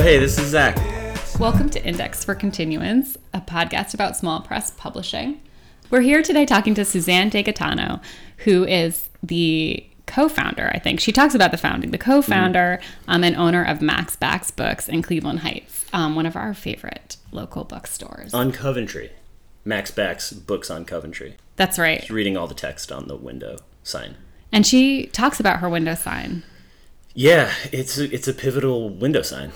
Oh, hey, this is Zach. Welcome to Index for Continuance, a podcast about small press publishing. We're here today talking to Suzanne DeGaetano, who is the co-founder, I think. She talks about the founding, the co-founder um, and owner of Mac's Backs Books in Cleveland Heights, um, one of our favorite local bookstores. On Coventry. Mac's Backs books on Coventry. That's right. She's reading all the text on the window sign. And she talks about her window sign. Yeah, it's a, it's a pivotal window sign.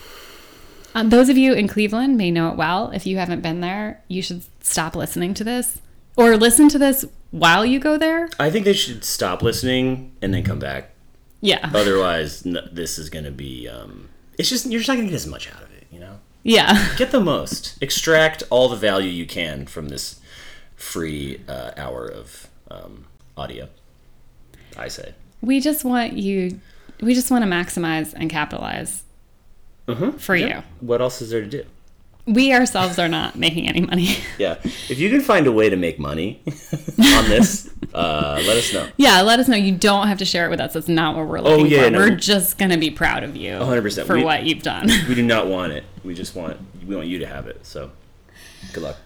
Um, those of you in Cleveland may know it well. If you haven't been there, you should stop listening to this or listen to this while you go there. I think they should stop listening and then come back. Yeah. Otherwise, n- this is going to be. Um, it's just you're just not going to get as much out of it, you know. Yeah. Get the most. Extract all the value you can from this free uh, hour of um, audio. I say. We just want you, we just want to maximize and capitalize Mm-hmm. for you. What else is there to do? We ourselves are not making any money. Yeah, if you can find a way to make money on this, uh, let us know. yeah, let us know. You don't have to share it with us. That's not what we're looking Oh, yeah, for. no. We're just going to be proud of you 100%. for We- what you've done. We do not want it. We just want we want you to have it. So, good luck.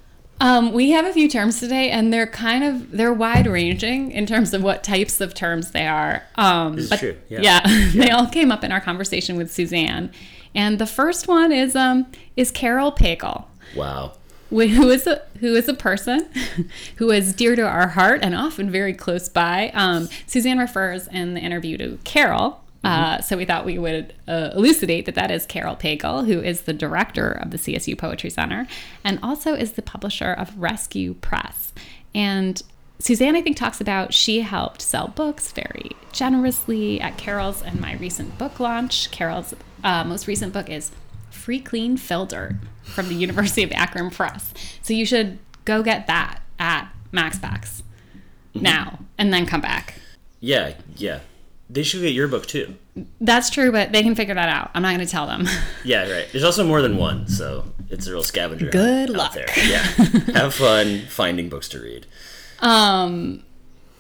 Um, we have a few terms today, and they're kind of they're wide ranging in terms of what types of terms they are. Um, This is but true, yeah. they all came up in our conversation with Suzanne, and the first one is um is Caryl Pagel. Wow. who is a who is a person who is dear to our heart and often very close by. Um, Suzanne refers in the interview to Caryl. Uh, so we thought we would uh, elucidate that that is Caryl Pagel, who is the director of the CSU Poetry Center and also is the publisher of Rescue Press. And Suzanne, I think, talks about she helped sell books very generously at Caryl's and my recent book launch. Caryl's uh, most recent book is Free Clean Fill Dirt from the University of Akron Press. So you should go get that at Mac's Backs now and then come back. Yeah, yeah. They should get your book too. That's true, but they can figure that out. I'm not going to tell them. Yeah, right. There's also more than one, so it's a real scavenger. Good luck. there. Yeah. Have fun finding books to read. Um,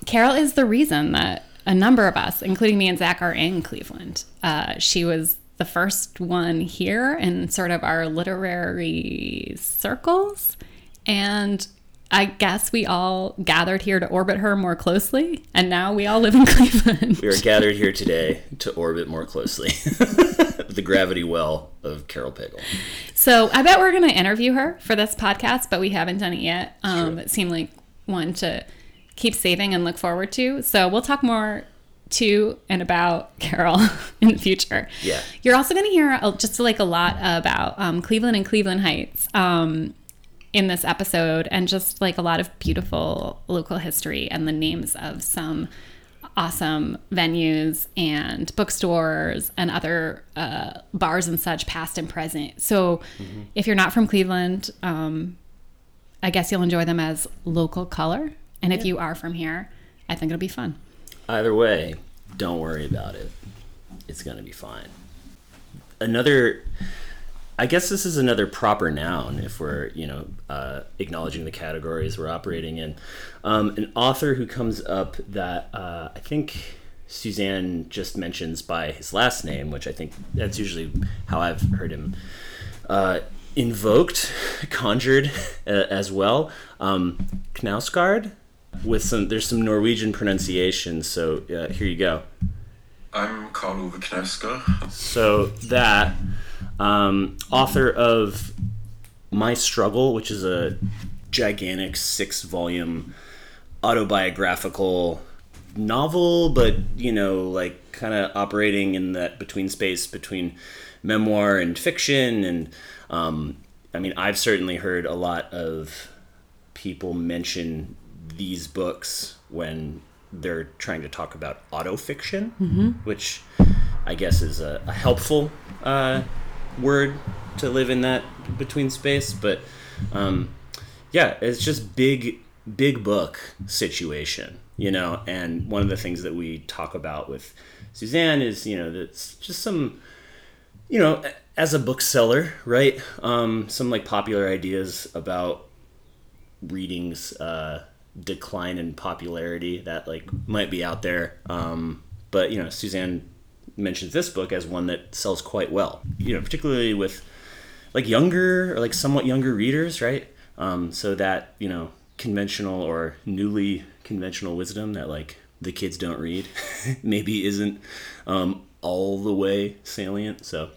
Caryl is the reason that a number of us, including me and Zach, are in Cleveland. Uh, she was the first one here in sort of our literary circles. And I guess we all gathered here to orbit her more closely. And now we all live in Cleveland. We are gathered here today to orbit more closely the gravity well of Caryl Pagel. So I bet we're going to interview her for this podcast, but we haven't done it yet. Um, Sure. It seemed like one to keep saving and look forward to. So we'll talk more to and about Caryl in the future. Yeah. You're also going to hear just like a lot about um, Cleveland and Cleveland Heights um, in this episode, and just like a lot of beautiful local history and the names of some awesome venues and bookstores and other uh, bars and such, past and present. So if you're not from Cleveland, um, I guess you'll enjoy them as local color. And if you are from here, I think it'll be fun. Either way, don't worry about it. It's going to be fine. Another, I guess this is another proper noun if we're, you know, uh, acknowledging the categories we're operating in. Um, an author who comes up that uh, I think Suzanne just mentions by his last name, which I think that's usually how I've heard him uh, invoked, conjured uh, as well. Um, Knausgard, with some there's some Norwegian pronunciation. So uh, here you go. I'm Karl Ove Knausgård. So that um, author of My Struggle, which is a gigantic six volume autobiographical novel, but you know, like kind of operating in that between space between memoir and fiction. And um, I mean, I've certainly heard a lot of people mention these books when they're trying to talk about autofiction, which I guess is a, a helpful uh, word to live in that between space. But um, yeah, it's just big, big book situation, you know. And one of the things that we talk about with Suzanne is, you know, that's just some, you know, as a bookseller, right? Um, some like popular ideas about readings uh, decline in popularity that like might be out there. Um, but you know, Suzanne mentions this book as one that sells quite well. You know, particularly with like younger or like somewhat younger readers, right? Um, so that you know conventional or newly conventional wisdom that like the kids don't read maybe isn't um, all the way salient. So,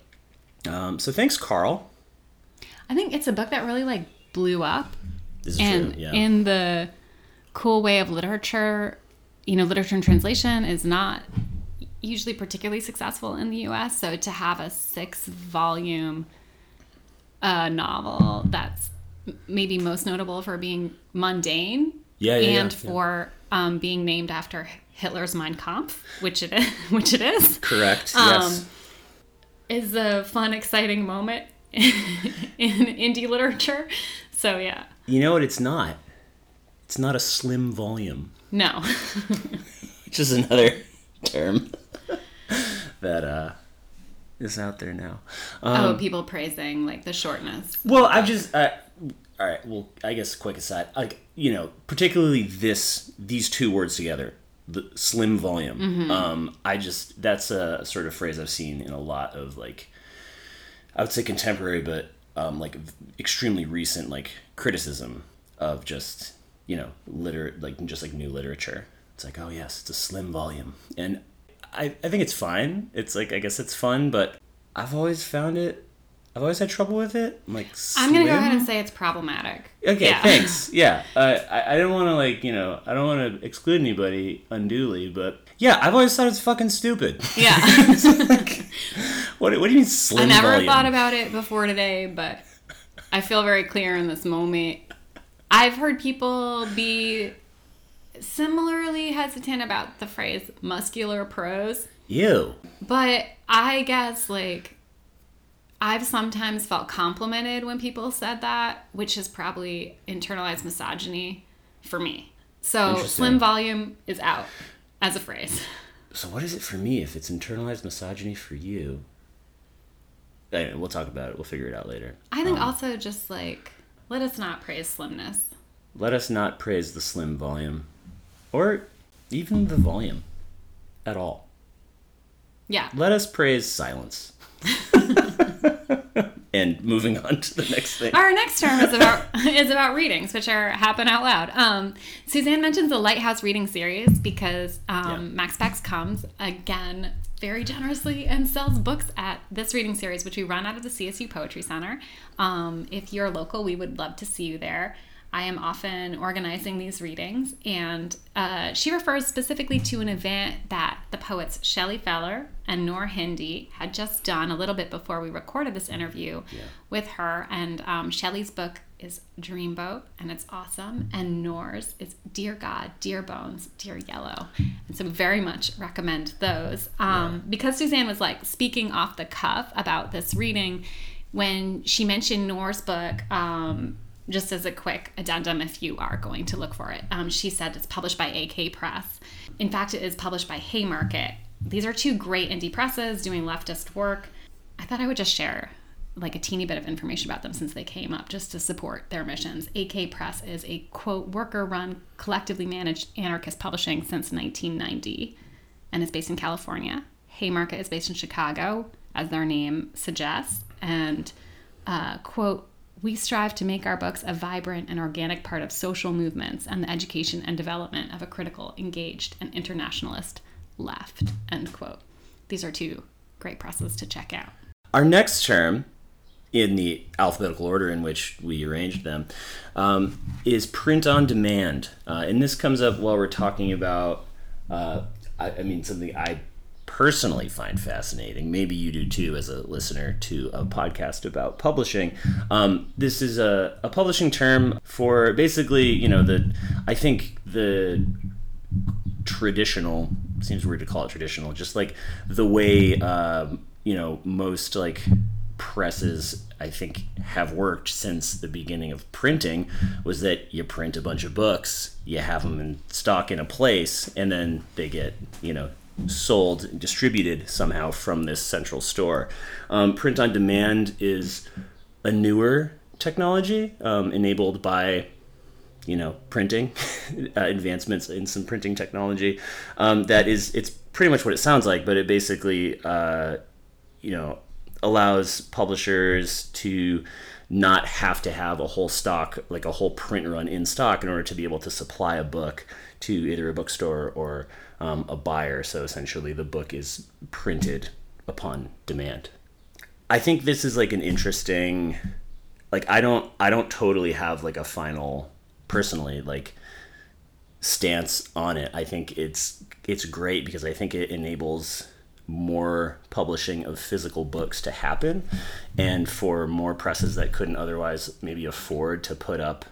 um, so thanks, Karl. I think it's a book that really like blew up This is and true. Yeah. in the cool way of literature you know literature and translation is not usually particularly successful in the us so to have a six volume uh, novel that's maybe most notable for being mundane Yeah, yeah, yeah, and yeah. for um, being named after hitler's mein kampf which it is which it is Correct. um, yes. Is a fun exciting moment in indie literature so yeah You know what? It's not. It's not a slim volume, no which is another term that uh, is out there now. Um, oh, people praising like the shortness. Well, I've just uh, all right. Well, I guess quick aside, like you know, particularly this these two words together, the slim volume. Um, I just that's a sort of phrase I've seen in a lot of like, I would say contemporary, but um, like extremely recent like criticism of just you know liter like just like new literature. It's like oh yes, it's a slim volume, and I I think it's fine. It's like I guess it's fun, but I've always found it. I've always had trouble with it. I'm like, I'm gonna go ahead and say it's problematic. Okay, Yeah. thanks. Yeah, uh, I, I don't want to like you know I don't want to exclude anybody unduly, but yeah, I've always thought it's fucking stupid. Yeah. like, what what do you mean slim I never volume? thought about it before today, but I feel very clear in this moment. I've heard people be similarly hesitant about the phrase muscular prose, you. but I guess like I've sometimes felt complimented when people said that, which is probably internalized misogyny for me. So slim volume is out as a phrase. So what is it for me if it's internalized misogyny for you? Anyway, we'll talk about it. We'll figure it out later. I think um, also just like let us not praise slimness. Let us not praise the slim volume, or even the volume, at all. Yeah. Let us praise silence. and moving on to the next thing. Our next term is about is about readings, which are happen out loud. Um, Suzanne mentions the Lighthouse reading series because um, Yeah. Mac's Backs comes again very generously and sells books at this reading series, which we run out of the CSU Poetry Center. Um, if you're local, we would love to see you there. I am often organizing these readings, and uh, she refers specifically to an event that the poets Shelley Feller and Noor Hindi had just done a little bit before we recorded this interview with her. And um, Shelley's book is Dreamboat, and it's awesome. And Noor's is Dear God, Dear Bones, Dear Yellow. And so, very much recommend those. Um, Because Suzanne was like speaking off the cuff about this reading when she mentioned Noor's book. Um, just as a quick addendum, if you are going to look for it, um, she said it's published by AK Press. In fact, it is published by Haymarket. These are two great indie presses doing leftist work. I thought I would just share like a teeny bit of information about them since they came up just to support their missions. AK Press is a quote worker run, collectively managed anarchist publishing since 1990 and is based in California. Haymarket is based in Chicago, as their name suggests. And, uh, quote, we strive to make our books a vibrant and organic part of social movements and the education and development of a critical, engaged, and internationalist left, end quote. These are two great presses to check out. Our next term, in the alphabetical order in which we arranged them, um, is print on demand. Uh, and this comes up while we're talking about, uh, I, I mean, something I personally find fascinating. Maybe you do too, as a listener to a podcast about publishing. Um, this is a, a publishing term for basically, you know, the, I think the traditional seems weird to call it traditional just like the way um, you know most like presses i think have worked since the beginning of printing was that you print a bunch of books you have them in stock in a place and then they get you know sold and distributed somehow from this central store. Um, print on demand is a newer technology um, enabled by you know printing uh, advancements in some printing technology. Um, that is it's pretty much what it sounds like, but it basically, uh, you know, allows publishers to not have to have a whole stock, like a whole print run in stock, in order to be able to supply a book to either a bookstore or um, a buyer. So essentially, the book is printed upon demand. I think this is like an interesting, like I don't, I don't totally have like a final, personally, like stance on it. I think it's it's great because I think it enables more publishing of physical books to happen and for more presses that couldn't otherwise maybe afford to put up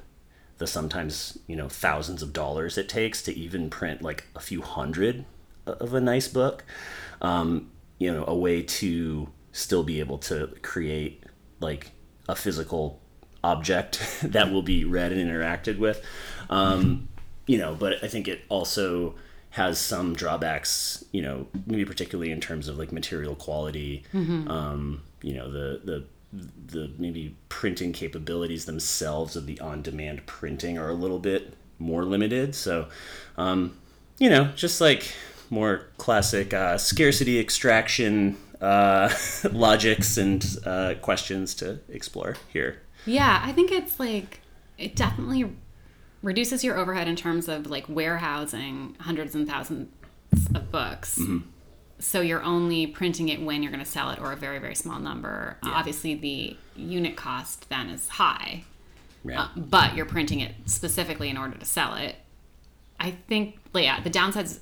the sometimes you know thousands of dollars it takes to even print like a few hundred of a nice book um, you know a way to still be able to create like a physical object that will be read and interacted with um, you know but i think it also has some drawbacks, you know, maybe particularly in terms of like material quality. Mm-hmm. Um, you know, the the the maybe printing capabilities themselves of the on-demand printing are a little bit more limited. So, um, you know, just like more classic uh, scarcity extraction uh, logics and uh, questions to explore here. Yeah, I think it's like it definitely reduces your overhead in terms of like warehousing hundreds and thousands of books. Mm-hmm. So you're only printing it when you're going to sell it or a very very small number. Yeah. Obviously the unit cost then is high. Yeah. Uh, but you're printing it specifically in order to sell it. I think yeah, the downsides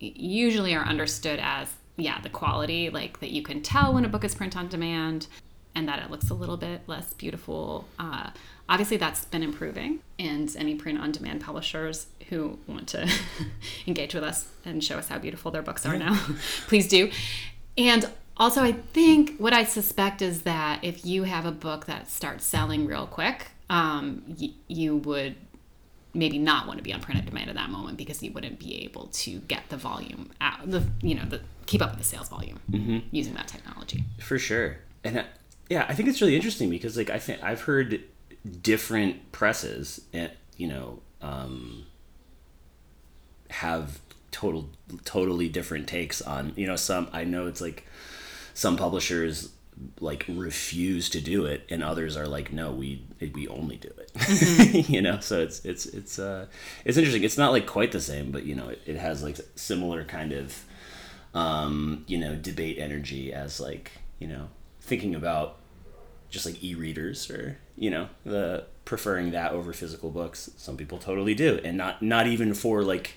usually are understood as yeah, the quality like that you can tell when a book is print on demand and that it looks a little bit less beautiful. Uh, obviously, that's been improving, and any print on demand publishers who want to engage with us and show us how beautiful their books are now, please do. And also, I think what I suspect is that if you have a book that starts selling real quick, um, y- you would maybe not want to be on print on demand at that moment because you wouldn't be able to get the volume out the you know the keep up with the sales volume mm-hmm. using that technology for sure and yeah, I think it's really interesting because like I think I've heard different presses and you know um, have total totally different takes on you know some I know it's like some publishers like refuse to do it and others are like no we we only do it mm-hmm. you know so it's it's it's uh it's interesting it's not like quite the same but you know it, it has like similar kind of um you know debate energy as like you know thinking about just like e-readers or you know the preferring that over physical books some people totally do. And not not even for like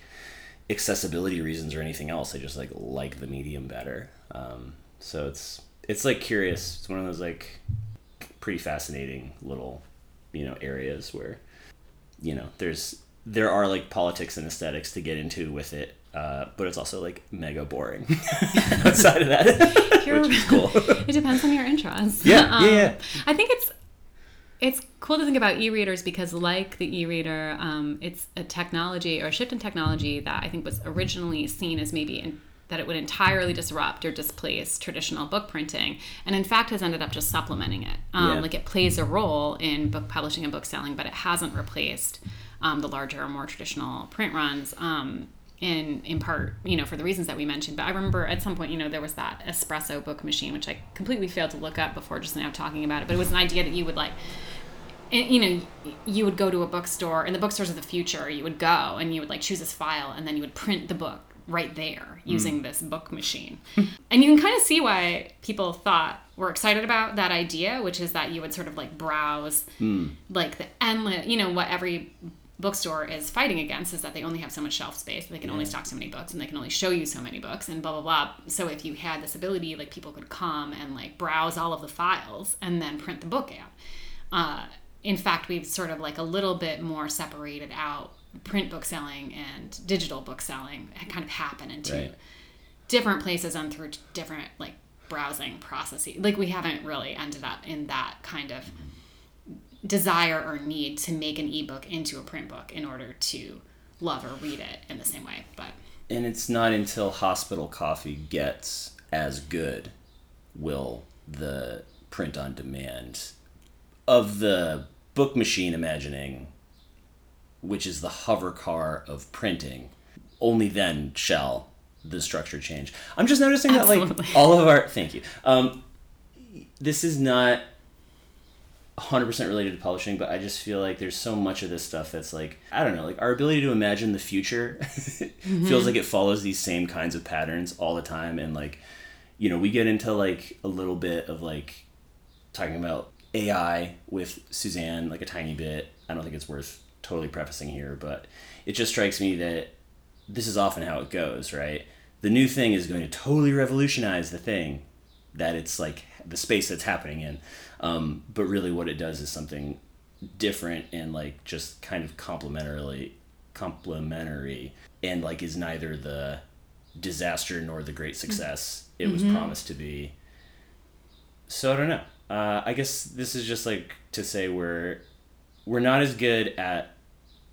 accessibility reasons or anything else. They just like like the medium better. Um, so it's it's like curious. It's one of those like pretty fascinating little you know areas where you know there's there are like politics and aesthetics to get into with it uh, but it's also like mega boring outside of that, which is cool. it depends on your interests. Yeah, um, yeah, yeah. I think it's it's cool to think about e-readers because, like the e-reader, um, it's a technology or a shift in technology that I think was originally seen as maybe in, that it would entirely disrupt or displace traditional book printing, and in fact has ended up just supplementing it. Um, yeah. Like it plays a role in book publishing and book selling, but it hasn't replaced um, the larger, more traditional print runs. Um, in in part you know for the reasons that we mentioned but i remember at some point you know there was that espresso book machine which i completely failed to look up before just now talking about it but it was an idea that you would like you know you would go to a bookstore and the bookstores of the future you would go and you would like choose this file and then you would print the book right there using mm. this book machine and you can kind of see why people thought were excited about that idea which is that you would sort of like browse mm. like the endless you know what every bookstore is fighting against is that they only have so much shelf space they can yeah. only stock so many books and they can only show you so many books and blah blah blah so if you had this ability like people could come and like browse all of the files and then print the book out uh, in fact we've sort of like a little bit more separated out print book selling and digital book selling kind of happen into right. different places and through different like browsing processes like we haven't really ended up in that kind of desire or need to make an ebook into a print book in order to love or read it in the same way. But and it's not until hospital coffee gets as good will the print on demand of the book machine imagining which is the hover car of printing only then shall the structure change. I'm just noticing that like all of our thank you. Um, this is not 100% related to publishing, but I just feel like there's so much of this stuff that's like, I don't know, like our ability to imagine the future mm-hmm. feels like it follows these same kinds of patterns all the time. And like, you know, we get into like a little bit of like talking about AI with Suzanne, like a tiny bit. I don't think it's worth totally prefacing here, but it just strikes me that this is often how it goes, right? The new thing is going to totally revolutionize the thing that it's like the space that's happening in. Um, but really, what it does is something different and like just kind of complementarily complementary and like is neither the disaster nor the great success it was promised to be. So I don't know. Uh, I guess this is just like to say we're we're not as good at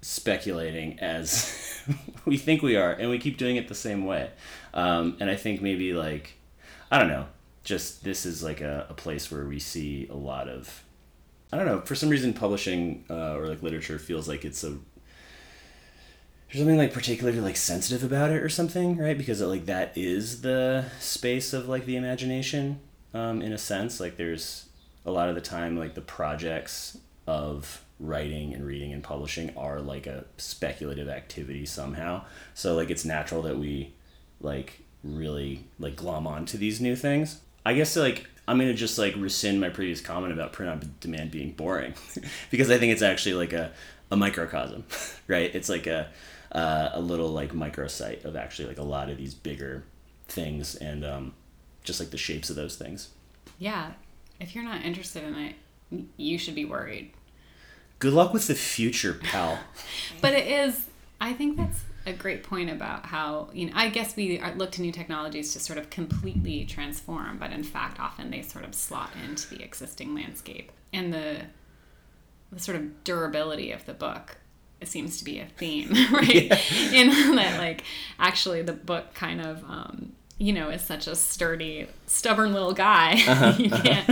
speculating as we think we are, and we keep doing it the same way. Um, and I think maybe like I don't know, just this is like a, a place where we see a lot of I don't know. For some reason, publishing uh, or like literature feels like it's a there's something like particularly like sensitive about it or something, right? Because it, like that is the space of like the imagination, um, in a sense. Like there's a lot of the time like the projects of writing and reading and publishing are like a speculative activity somehow. So like it's natural that we like really like glom onto these new things. I guess like I'm gonna just like rescind my previous comment about print on demand being boring, because I think it's actually like a, a microcosm, right? It's like a uh, a little like microsite of actually like a lot of these bigger things and um, just like the shapes of those things. Yeah. If you're not interested in it, you should be worried. Good luck with the future, pal. But it is, I think that's a great point about how, you know, I guess we look to new technologies to sort of completely transform, but in fact, often they sort of slot into the existing landscape. And the, the sort of durability of the book it seems to be a theme, right? In that, like, actually, the book kind of, um, you know, is such a sturdy, stubborn little guy. you can't,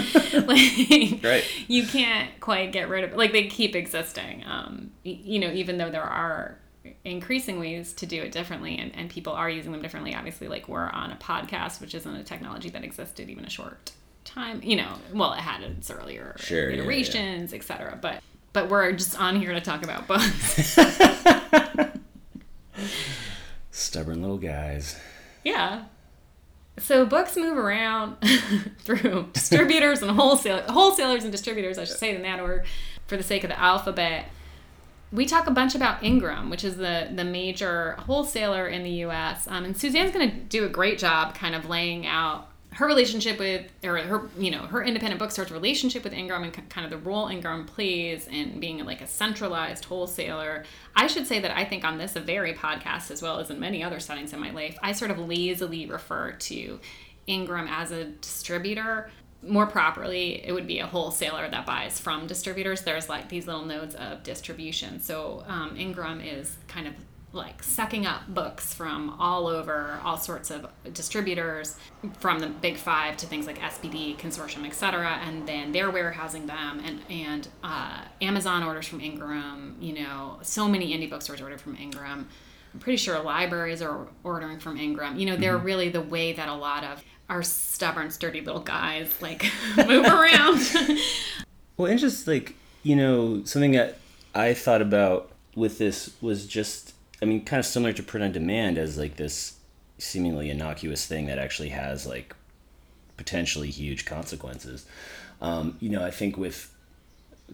like, Right. you can't quite get rid of it. Like, they keep existing, um, you know, even though there are increasing ways to do it differently and, and people are using them differently. Obviously, like, we're on a podcast, which isn't a technology that existed even a short time, you know, well, it had its earlier Sure, yeah, yeah. iterations, etc. But but we're just on here to talk about books. Stubborn little guys. yeah. So books move around through distributors and wholesale wholesalers and distributors, I should say, in that order, for the sake of the alphabet. We talk a bunch about Ingram, which is the the major wholesaler in the U.S. Um, and Suzanne's going to do a great job, kind of laying out her relationship with, or her, you know, her independent bookstore's relationship with Ingram and kind of the role Ingram plays in being like a centralized wholesaler. I should say that I think on this very podcast, as well as in many other settings in my life, I sort of lazily refer to Ingram as a distributor. More properly, it would be a wholesaler that buys from distributors. There's like these little nodes of distribution. So um, Ingram is kind of like sucking up books from all over, all sorts of distributors, from the big five to things like SPD, Consortium, etc. And then they're warehousing them, and and uh, Amazon orders from Ingram. You know, so many indie bookstores order from Ingram. I'm pretty sure libraries are ordering from Ingram. You know, they're really the way that a lot of our stubborn, sturdy little guys like move around. Well, and just like, you know, something that I thought about with this was just, I mean, kind of similar to print on demand as like this seemingly innocuous thing that actually has like potentially huge consequences. Um, you know, I think with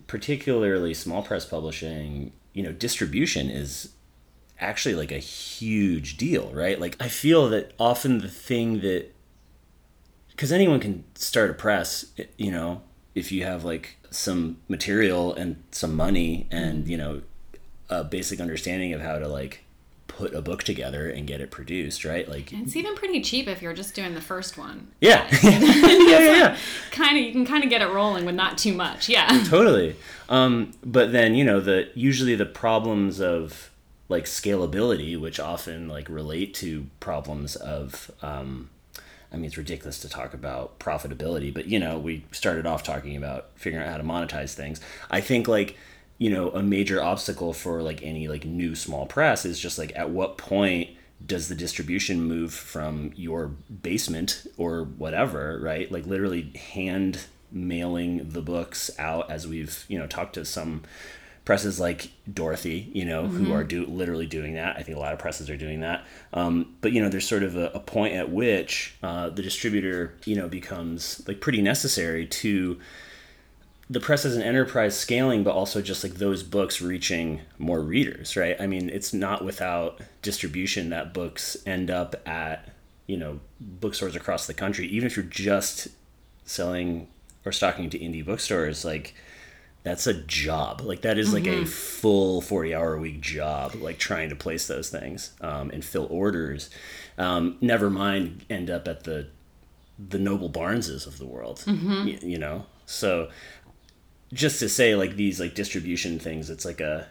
particularly small press publishing, you know, distribution is actually like a huge deal, right? Like, I feel that often the thing that because anyone can start a press you know if you have like some material and some money and you know a basic understanding of how to like put a book together and get it produced right like it's even pretty cheap if you're just doing the first one. yeah yeah yeah, yeah. kind of you can kind of get it rolling with not too much yeah totally um, but then you know the usually the problems of like scalability which often like relate to problems of um, i mean it's ridiculous to talk about profitability but you know we started off talking about figuring out how to monetize things i think like you know a major obstacle for like any like new small press is just like at what point does the distribution move from your basement or whatever, right? Like literally hand mailing the books out as we've, you know, talked to some presses like Dorothy, you know, mm-hmm. who are do literally doing that. I think a lot of presses are doing that. Um, but you know, there's sort of a, a point at which uh, the distributor, you know, becomes like pretty necessary to the press as an enterprise scaling, but also just like those books reaching more readers, right? I mean, it's not without distribution that books end up at you know bookstores across the country. Even if you're just selling or stocking to indie bookstores, like that's a job. Like that is like mm-hmm. a full 40 hour a week job, like trying to place those things um, and fill orders. Um, never mind end up at the, the noble Barneses of the world, mm-hmm. you, you know? So just to say like these like distribution things, it's like a,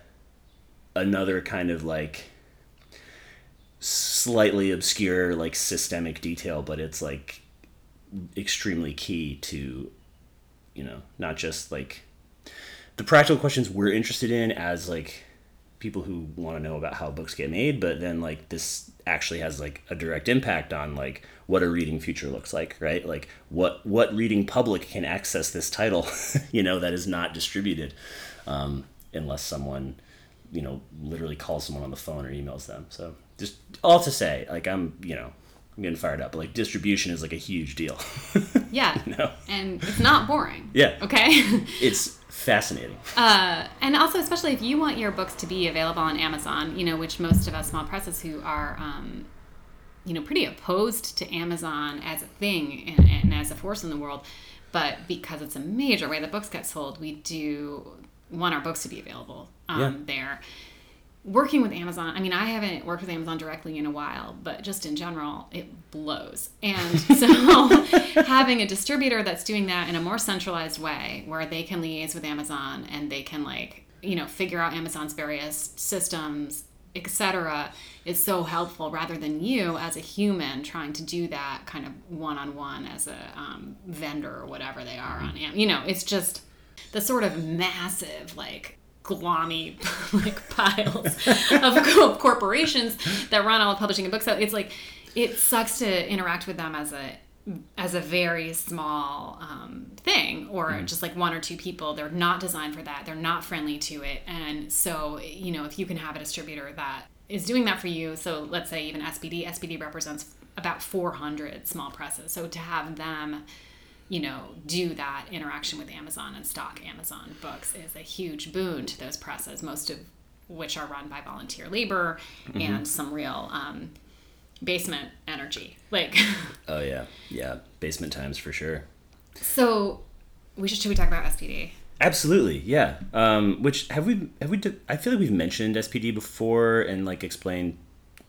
another kind of like slightly obscure, like systemic detail, but it's like extremely key to, you know, not just like, the practical questions we're interested in as like people who want to know about how books get made but then like this actually has like a direct impact on like what a reading future looks like right? Like what what reading public can access this title you know that is not distributed um, unless someone you know literally calls someone on the phone or emails them. So just all to say like i'm you know I'm getting fired up. But like distribution is like a huge deal. yeah. you know? And it's not boring. Yeah. Okay. it's fascinating. Uh, and also, especially if you want your books to be available on Amazon, you know, which most of us small presses who are, um, you know, pretty opposed to Amazon as a thing and, and as a force in the world, but because it's a major way that books get sold, we do want our books to be available um, yeah. there working with Amazon, I mean, I haven't worked with Amazon directly in a while, but just in general, it blows. And so having a distributor that's doing that in a more centralized way where they can liaise with Amazon and they can like, you know, figure out Amazon's various systems, etc., is so helpful rather than you as a human trying to do that kind of one-on-one as a um, vendor or whatever they are on Am. You know, it's just the sort of massive like glommy like piles of corporations that run all of publishing and books. So it's like it sucks to interact with them as a as a very small um, thing or mm. just like one or two people they're not designed for that they're not friendly to it and so you know if you can have a distributor that is doing that for you so let's say even spd spd represents about 400 small presses so to have them you know, do that interaction with Amazon and stock Amazon books is a huge boon to those presses, most of which are run by volunteer labor mm-hmm. and some real um, basement energy. Like, oh yeah, yeah, basement times for sure. So, we should should we talk about SPD? Absolutely, yeah. Um, which have we have we? I feel like we've mentioned SPD before and like explained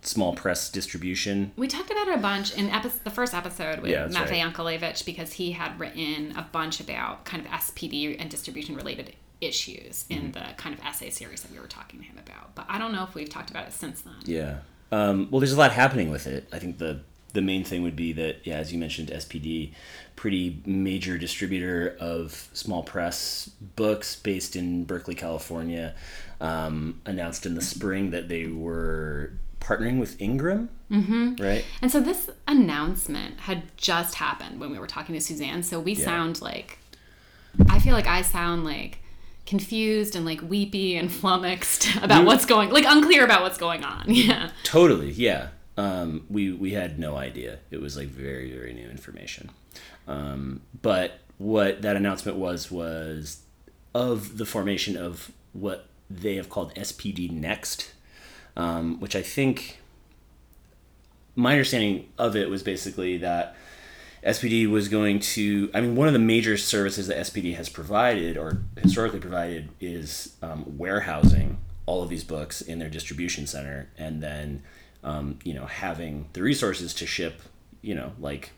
small press distribution. We talked about it a bunch in epi- the first episode with yeah, Matvei right. Yankelevich because he had written a bunch about kind of SPD and distribution related issues in mm-hmm. the kind of essay series that we were talking to him about. But I don't know if we've talked about it since then. Yeah. Um, well, there's a lot happening with it. I think the the main thing would be that, yeah, as you mentioned, SPD, pretty major distributor of small press books based in Berkeley, California, um, announced in the spring that they were partnering with Ingram, mm-hmm. right? And so this announcement had just happened when we were talking to Suzanne. So we yeah. sound like, I feel like I sound like confused and like weepy and flummoxed about what's going, like unclear about what's going on. Yeah. Totally. Yeah. Um, we we had no idea. It was like very very new information. Um, but what that announcement was was of the formation of what they have called SPD Next um, which I think my understanding of it was basically that SPD was going to. I mean, one of the major services that SPD has provided or historically provided is um, warehousing all of these books in their distribution center, and then um, you know having the resources to ship, you know, like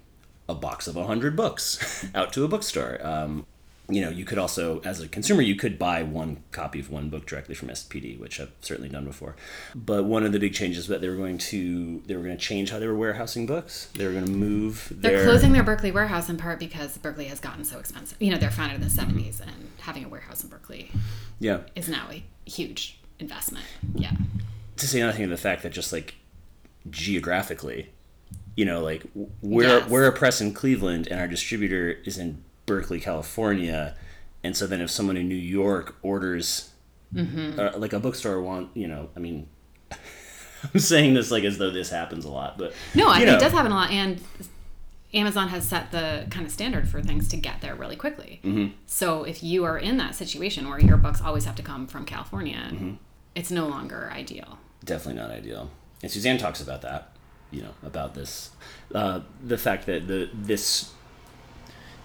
a box of hundred books out to a bookstore. Um, you know, you could also, as a consumer, you could buy one copy of one book directly from SPD, which I've certainly done before. But one of the big changes that they were going to they were going to change how they were warehousing books. They were going to move. They're their... closing their Berkeley warehouse in part because Berkeley has gotten so expensive. You know, they're founded in the mm-hmm. '70s, and having a warehouse in Berkeley, yeah, is now a huge investment. Yeah. To say nothing of the fact that just like geographically. You know, like we're Yes. we're a press in Cleveland, and our distributor is in Berkeley, California, and so then if someone in New York orders, uh, like a bookstore want, you know, I mean. I'm saying this like as though this happens a lot, but No, I you think know. it does happen a lot, and Amazon has set the kind of standard for things to get there really quickly. Mm-hmm. So if you are in that situation where your books always have to come from California, Mm-hmm. it's no longer ideal. definitely not ideal. And Suzanne talks about that, you know, about this, uh, the fact that the this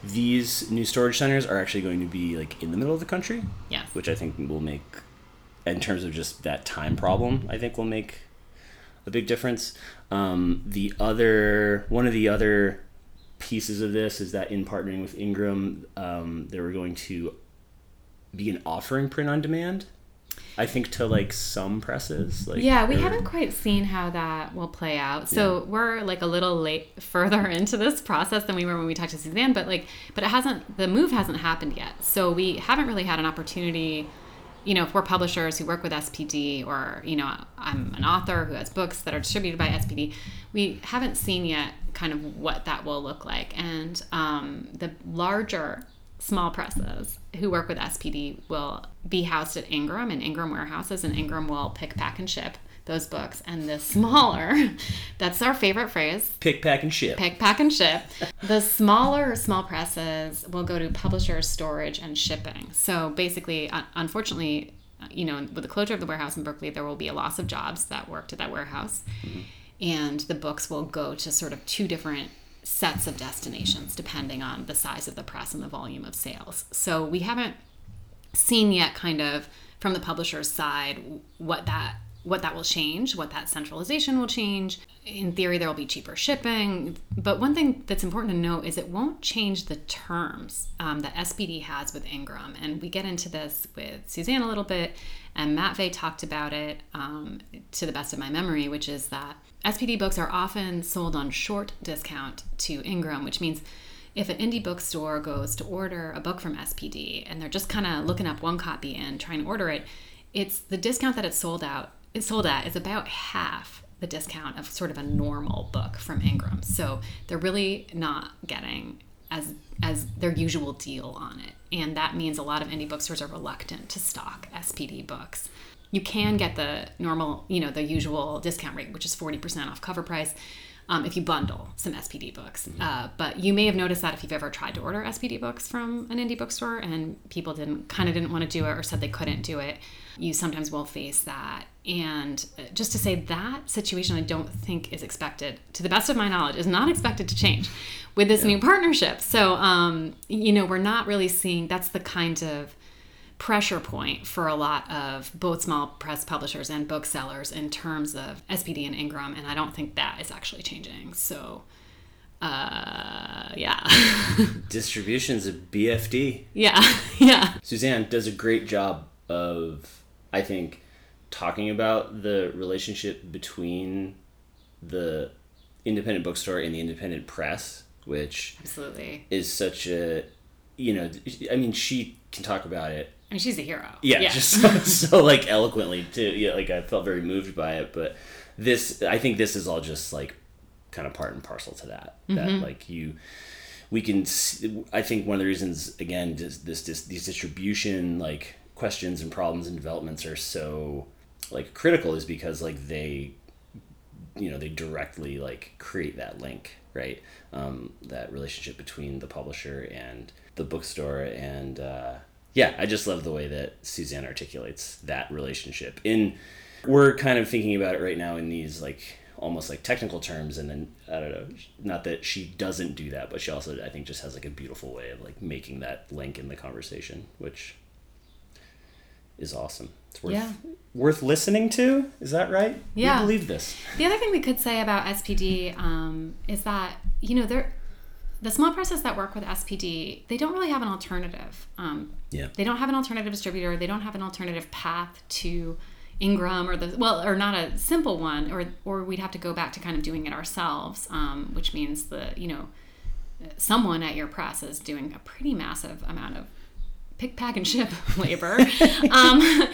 these new storage centers are actually going to be like in the middle of the country, Yes. which I think will make, in terms of just that time problem, I think will make a big difference. Um, the other one of the other pieces of this is that in partnering with Ingram, um, they were going to begin offering print on demand. I think to like some presses, like Yeah, we or- haven't quite seen how that will play out. So we're like a little late further into this process than we were when we talked to Suzanne, but like but it hasn't the move hasn't happened yet. So we haven't really had an opportunity you know, if we're publishers who work with SPD or, you know, I'm an author who has books that are distributed by SPD, we haven't seen yet kind of what that will look like. And um, the larger small presses who work with SPD will be housed at Ingram and Ingram warehouses, and Ingram will pick, pack, and ship those books. And the smaller, that's our favorite phrase, pick, pack, and ship. pick, pack, and ship. The smaller small presses will go to publishers, storage, and shipping. So basically, unfortunately, uh, you know, with the closure of the warehouse in Berkeley, there will be a loss of jobs that worked at that warehouse, and the books will go to sort of two different sets of destinations depending on the size of the press and the volume of sales. So we haven't seen yet kind of from the publisher's side what that what that will change what that centralization will change. In theory there will be cheaper shipping. But one thing that's important to note is it won't change the terms um, that spd has with ingram. And we get into this with suzanne a little bit and Matvei talked about it um, to the best of my memory which is that spd books are often sold on short discount to ingram which means if an indie bookstore goes to order a book from SPD and they're just kind of looking up one copy and trying to order it, it's the discount that it's sold out it's sold at is about half the discount of sort of a normal book from Ingram. So they're really not getting as as their usual deal on it. And that means a lot of indie bookstores are reluctant to stock SPD books. You can get the normal, you know, the usual discount rate, which is 40% off cover price um, if you bundle some SPD books. Uh, but you may have noticed that if you've ever tried to order SPD books from an indie bookstore and people didn't kind of didn't want to do it or said they couldn't do it, you sometimes will face that. And uh, just to say that situation, I don't think is expected, to the best of my knowledge, is not expected to change with this new partnership. So, um, you know, we're not really seeing that's the kind of pressure point for a lot of both small press publishers and booksellers in terms of SPD and Ingram, and I don't think that is actually changing. So, uh, yeah, Distribution's a BFD. yeah, yeah, Suzanne does a great job of, I think, talking about the relationship between the independent bookstore and the independent press, which absolutely. is such a, you know, I mean, she can talk about it I mean, she's a hero. yeah, just so, so like eloquently too. Yeah, like I felt very moved by it. But this, I think this is all just like kind of part and parcel to that. That like you, we can. See, I think one of the reasons again this, this this these distribution like questions and problems and developments are so like critical is because like they you know they directly like create that link right um, that relationship between the publisher and the bookstore and uh, yeah i just love the way that suzanne articulates that relationship. In we're kind of thinking about it right now in these like almost like technical terms and then i don't know not that she doesn't do that but she also i think just has like a beautiful way of like making that link in the conversation which is awesome. It's worth Yeah. worth listening to? Is that right? Yeah. we believe this. The other thing we could say about SPD um, is that you know they're the small presses that work with SPD they don't really have an alternative. Um, yeah they don't have an alternative distributor. They don't have an alternative path to Ingram or the well, or not a simple one, or or we'd have to go back to kind of doing it ourselves, um, which means the you know someone at your press is doing a pretty massive amount of pick, pack, and ship labor. um,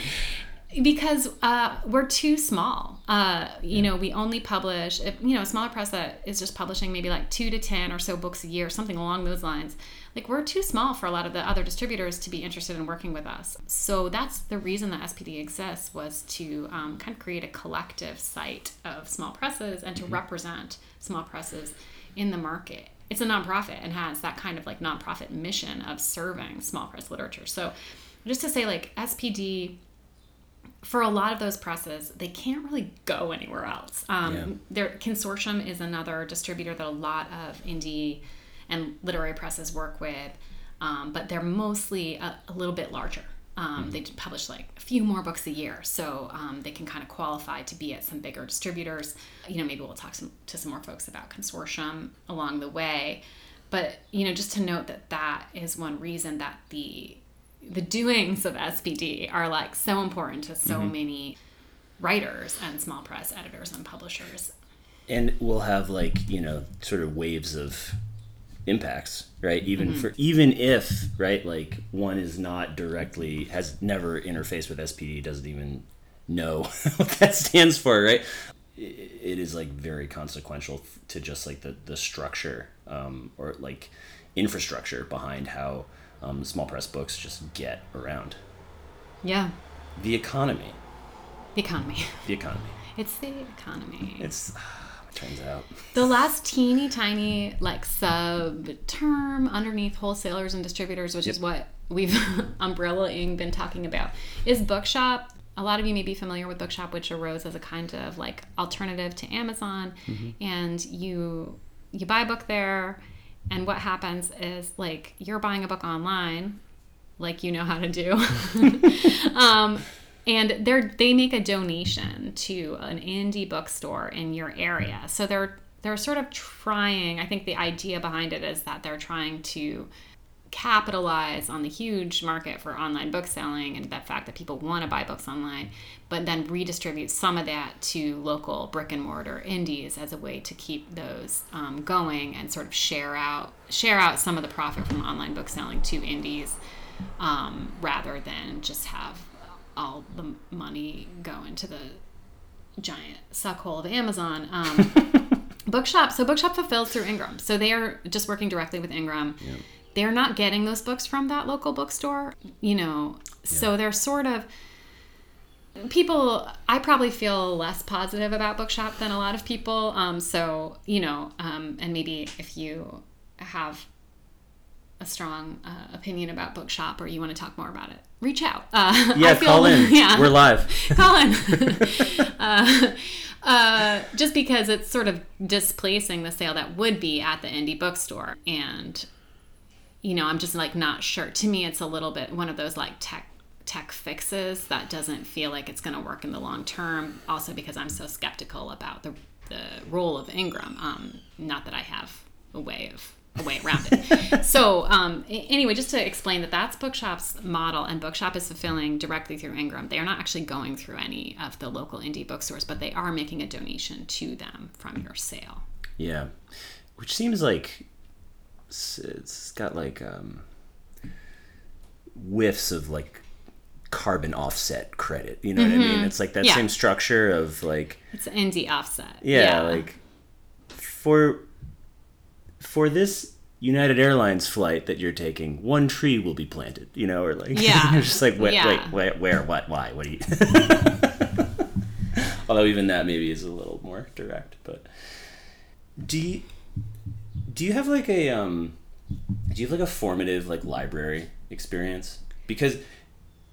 because uh, we're too small. Uh, you know, we only publish, if, you know, a smaller press that is just publishing maybe like two to 10 or so books a year, something along those lines. Like, we're too small for a lot of the other distributors to be interested in working with us. So, that's the reason that SPD exists was to um, kind of create a collective site of small presses and to mm-hmm. represent small presses in the market. It's a nonprofit and has that kind of like nonprofit mission of serving small press literature. So, just to say, like, SPD for a lot of those presses, they can't really go anywhere else. Um, yeah. Their consortium is another distributor that a lot of indie and literary presses work with, um, but they're mostly a, a little bit larger. Um, mm-hmm. They publish like a few more books a year, so um, they can kind of qualify to be at some bigger distributors. You know, maybe we'll talk some, to some more folks about consortium along the way. But you know, just to note that that is one reason that the the doings of SPD are like so important to so mm-hmm. many writers and small press editors and publishers. And we'll have like, you know, sort of waves of impacts, right? Even mm-hmm. for even if, right, like one is not directly has never interfaced with SPD, doesn't even know what that stands for, right? It is like very consequential to just like the the structure um, or like infrastructure behind how um, small press books just get around. Yeah. The economy. The economy. The economy. It's the economy. It's. It turns out. The last teeny tiny like sub term underneath wholesalers and distributors, which yep. is what we've umbrellaing been talking about, is bookshop. A lot of you may be familiar with Bookshop, which arose as a kind of like alternative to Amazon, mm-hmm. and you you buy a book there and what happens is like you're buying a book online, like you know how to do. um, and they're they make a donation to an indie bookstore in your area. So they're they're sort of trying, I think the idea behind it is that they're trying to capitalize on the huge market for online book selling and the fact that people want to buy books online, but then redistribute some of that to local brick and mortar indies as a way to keep those um, going and sort of share out share out some of the profit from online book selling to indies um, rather than just have all the money go into the giant suck hole of Amazon. Um, Bookshop. So Bookshop fulfills through Ingram. So they are just working directly with Ingram they're not getting those books from that local bookstore, you know. Yeah. So they're sort of people i probably feel less positive about bookshop than a lot of people. Um, so you know um, and maybe if you have a strong uh, opinion about bookshop or you want to talk more about it reach out. Uh, yeah feel, call in. yeah. We're live. Call in. Uh, uh, just because it's sort of displacing the sale that would be at the indie bookstore and you know, I'm just like not sure. To me, it's a little bit one of those like tech tech fixes that doesn't feel like it's going to work in the long term. Also, because I'm so skeptical about the the role of Ingram. Um, not that I have a way of a way around it. so um, anyway, just to explain that that's Bookshop's model, and Bookshop is fulfilling directly through Ingram. They are not actually going through any of the local indie bookstores, but they are making a donation to them from your sale. Yeah, which seems like it's, got like um, whiffs of like carbon offset credit. You know mm-hmm. what I mean? Mm-hmm. It's like that yeah. same structure of like it's indie offset. Yeah, yeah, like for for this United Airlines flight that you're taking, one tree will be planted. You know, or like yeah, you're just like wait, yeah. wait, wait, where, what, why, what do you? Although even that maybe is a little more direct, but do you, do you have like a um do you have like a formative like library experience? Because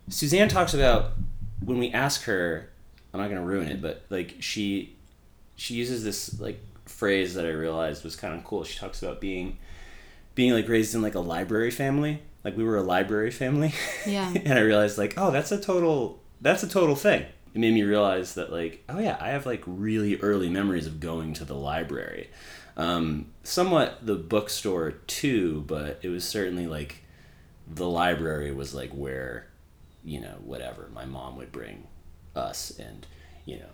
suzanne talks about when we ask her i'm not going to ruin it but like she she uses this like phrase that i realized was kind of cool. She talks about being being like raised in like a library family. Like we were a library family. Yeah. And i realized like oh that's a total that's a total thing. It made me realize that like oh yeah i have like really early memories of going to the library um, somewhat the bookstore too, but it was certainly like the library was like where, you know, whatever my mom would bring us and, you know,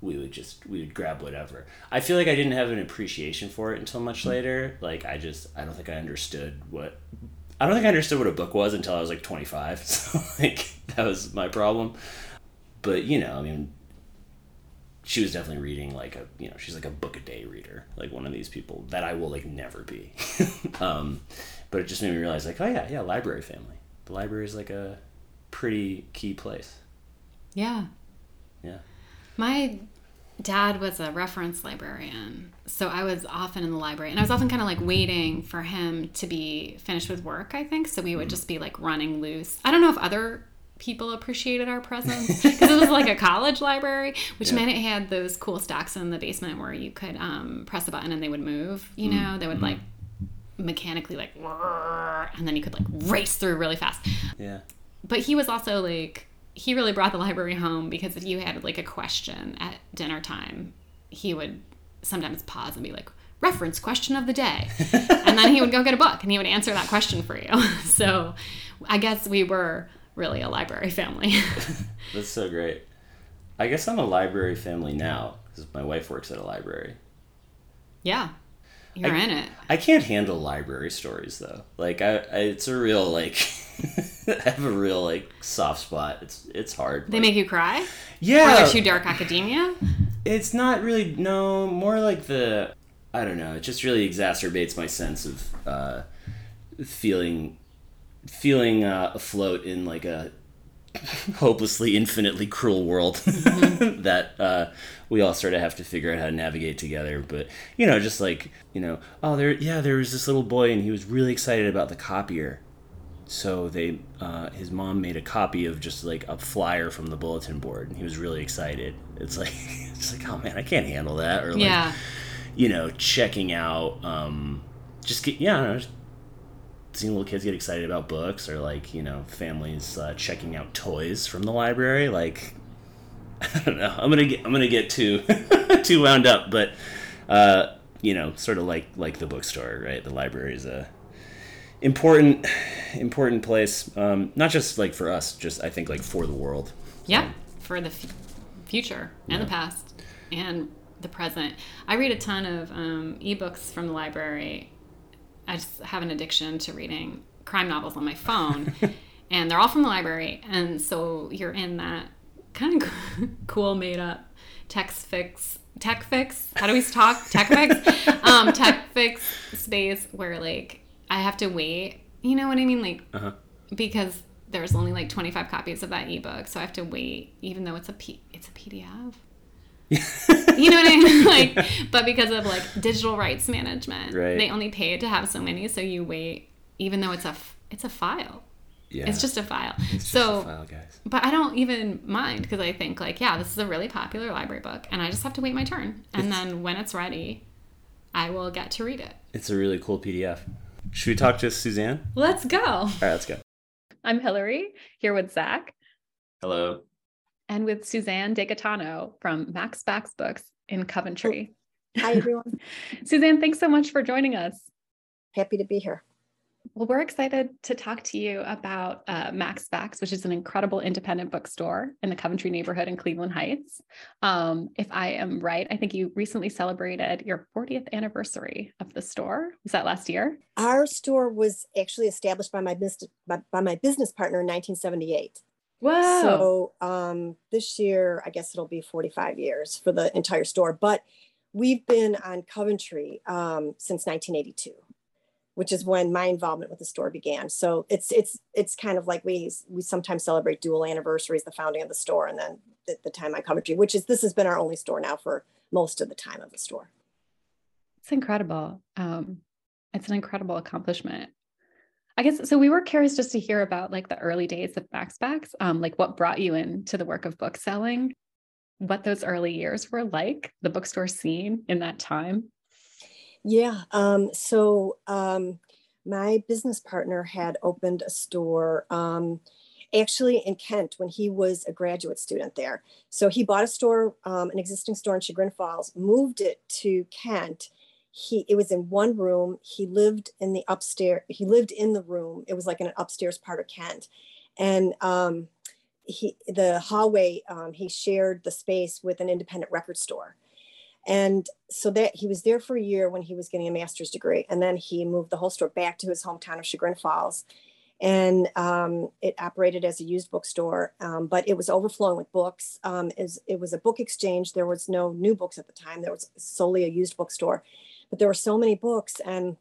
we would just we would grab whatever. I feel like I didn't have an appreciation for it until much later. Like I just I don't think I understood what I don't think I understood what a book was until I was like 25. So like that was my problem. but you know, I mean, she was definitely reading like a you know she's like a book a day reader, like one of these people that I will like never be. um, but it just made me realize like oh yeah yeah library family. The library is like a pretty key place. Yeah. Yeah. My dad was a reference librarian. So I was often in the library and I was often kind of like waiting for him to be finished with work, I think. So we would just be like running loose. I don't know if other people appreciated our presence. Because it was like a college library, which Yeah. meant it had those cool stacks in the basement where you could um, press a button and they would move, you know, they would like mechanically like, and then you could like race through really fast. Yeah. but he was also like he really brought the library home because if you had like a question at dinner time he would sometimes pause and be like reference question of the day. And then he would go get a book and he would answer that question for you. So i guess we were really a library family That's so great. I guess I'm a library family now because my wife works at a library. yeah you're I- in it I can't handle library stories though. Like I, I it's a real like I have a real like soft spot. It's it's hard. they Like, make you cry yeah. or they're too dark academia It's not really no more like the I don't know. It just really exacerbates my sense of uh, feeling feeling uh, afloat in like a hopelessly infinitely cruel world that uh, we all sort of have to figure out how to navigate together. But you know, just like you know, oh there yeah there was this little boy and he was really excited about the copier. So they, uh, his mom made a copy of just like a flyer from the bulletin board, and he was really excited. It's like, it's like, oh man, I can't handle that. Or like, yeah you know, checking out, um, just get, yeah, I don't know, just seeing little kids get excited about books, or like, you know, families uh, checking out toys from the library. Like, I don't know, I'm gonna get, I'm gonna get too, too wound up, but, uh, you know, sort of like like the bookstore, right? The library is a important important place um, not just like for us just i think like for the world Yeah, for the f- future and the past and the present. I read a ton of um, ebooks from the library. I just have an addiction to reading crime novels on my phone, and they're all from the library. And so you're in that kind of cool, made up text fix. Tech fix? How do we talk? Tech fix? Um, tech fix space where like I have to wait. You know what I mean? Like uh-huh because there's only like 25 copies of that ebook so i have to wait even though it's a P- it's a pdf you know what i mean? Like but because of like digital rights management Right. they only pay to have so many so you wait even though it's a f- it's a file. Yeah. It's just a file. It's just so a file, guys. but i don't even mind because i think like yeah this is a really popular library book and i just have to wait my turn. And then when it's ready i will get to read it. It's a really cool pdf should we talk to suzanne? Let's go. All right let's go. I'm Hilary here with zach. Hello and with Suzanne DeGaetano from Mac's Backs Books in Coventry. Hi, everyone. Suzanne, thanks so much for joining us. Happy to be here. Well, we're excited to talk to you about uh, Mac's Backs, which is an incredible independent bookstore in the Coventry neighborhood in Cleveland Heights. Um, if I am right, I think you recently celebrated your 40th anniversary of the store. Was that last year? Our store was actually established by my business by, by my business partner in 1978. Whoa. So um, this year, I guess it'll be 45 years for the entire store. But we've been on Coventry um, since 1982, which is when my involvement with the store began. So it's it's it's kind of like we we sometimes celebrate dual anniversaries, the founding of the store, and then the, the time on Coventry, which is this has been our only store now for most of the time of the store. It's incredible. Um, it's an incredible accomplishment. I guess so. We were curious just to hear about like the early days of Mac's Backs, um, like what brought you into the work of book selling, what those early years were like, the bookstore scene in that time. Yeah. Um, so um, my business partner had opened a store um, actually in Kent when he was a graduate student there. So he bought a store, um, an existing store in Chagrin Falls, moved it to Kent. He it was in one room. He lived in the upstairs. He lived in the room. It was like in an upstairs part of Kent, and um, he the hallway. Um, he shared the space with an independent record store and so that he was there for a year when he was getting a master's degree and then he moved the whole store back to his hometown of chagrin falls and um, it operated as a used bookstore, um, but it was overflowing with books. Um, it, was, it was a book exchange. There was no new books at the time. There was solely a used bookstore, but there were so many books, and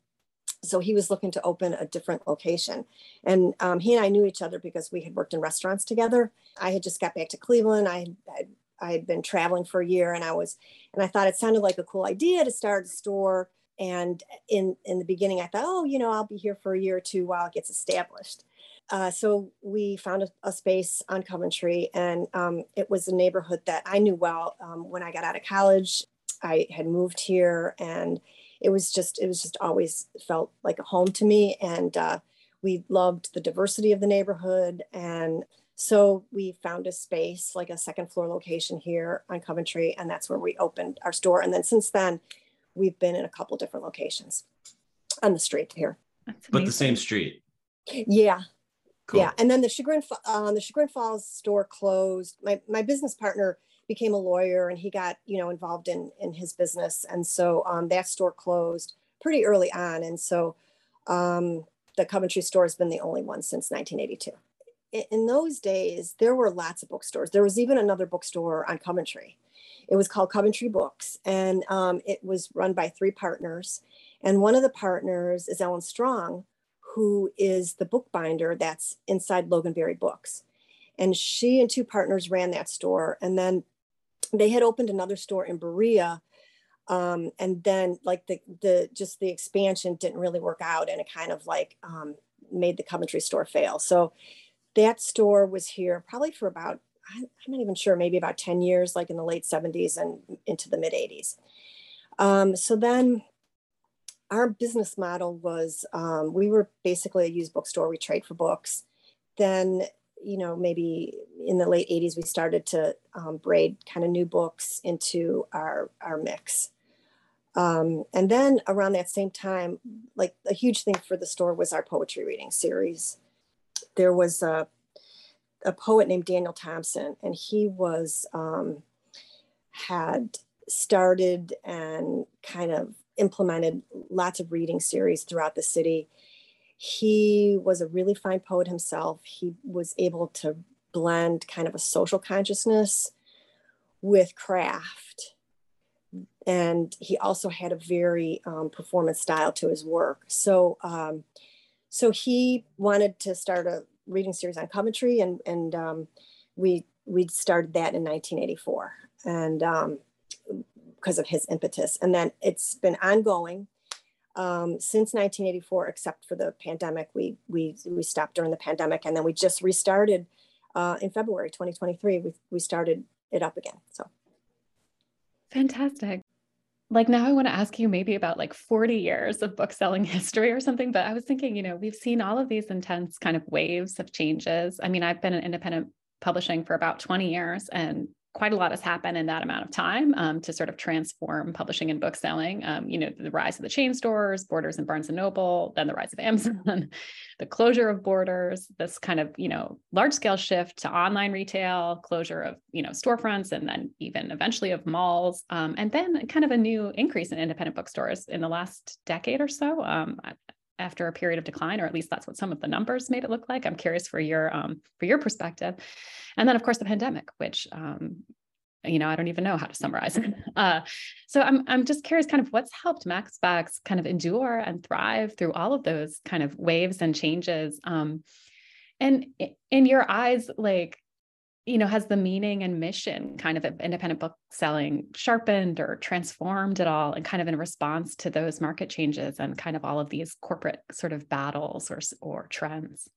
so he was looking to open a different location. And um, he and I knew each other because we had worked in restaurants together. I had just got back to Cleveland. I had, I had been traveling for a year, and I was, and I thought it sounded like a cool idea to start a store and in in the beginning, I thought, oh, you know, I'll be here for a year or two while it gets established. Uh, so we found a, a, space on Coventry, and um, it was a neighborhood that I knew well. Um, when I got out of college, I had moved here, and it was just it was just always felt like a home to me. And uh, we loved the diversity of the neighborhood, and so we found a space, like a second floor location here on Coventry, and that's where we opened our store. And then since then, we've been in a couple different locations on the street here. But the same street. Yeah. Cool. Yeah. And then the Chagrin, uh, the Chagrin Falls store closed. My, my business partner became a lawyer and he got, you know, involved in, in his business. And so um, that store closed pretty early on. And so um, the Coventry store has been the only one since 1982. In, those days, there were lots of bookstores. There was even another bookstore on Coventry it was called Coventry Books, and um, it was run by three partners. And one of the partners is Ellen Strong, who is the bookbinder that's inside Loganberry Books. And she and two partners ran that store. And then they had opened another store in Berea. Um, and then like the, the, just the expansion didn't really work out and it kind of like um, made the Coventry store fail. So that store was here probably for about I'm not even sure, maybe about 10 years, like in the late 70s and into the mid 80s. Um, so then our business model was um, we were basically a used bookstore, we trade for books. Then, you know, maybe in the late 80s, we started to um, braid kind of new books into our, our mix. Um, and then around that same time, like a huge thing for the store was our poetry reading series. There was a a poet named Daniel Thompson, and he was um, had started and kind of implemented lots of reading series throughout the city. He was a really fine poet himself. He was able to blend kind of a social consciousness with craft. And he also had a very um, performance style to his work. So, um, so he wanted to start a reading series on Coventry, and and um, we we started that in 1984, and um, because of his impetus, and then it's been ongoing um, since 1984, except for the pandemic. We we we stopped during the pandemic, and then we just restarted uh, in February 2023. We we started it up again. So fantastic like now I want to ask you maybe about like 40 years of book selling history or something. But I was thinking, you know, we've seen all of these intense kind of waves of changes. I mean, I've been in independent publishing for about 20 years and quite a lot has happened in that amount of time um, to sort of transform publishing and book selling. Um, you know, the rise of the chain stores, Borders and Barnes and Noble, then the rise of Amazon, the closure of Borders, this kind of you know large scale shift to online retail, closure of you know storefronts, and then even eventually of malls, um, and then kind of a new increase in independent bookstores in the last decade or so. Um, after a period of decline, or at least that's what some of the numbers made it look like. I'm curious for your um, for your perspective, and then of course the pandemic, which um, you know I don't even know how to summarize. Uh, so I'm I'm just curious, kind of what's helped Mac's Backs kind of endure and thrive through all of those kind of waves and changes. Um, and in your eyes, like you know, has the meaning and mission kind of independent book selling sharpened or transformed at all and kind of in response to those market changes and kind of all of these corporate sort of battles or, or trends?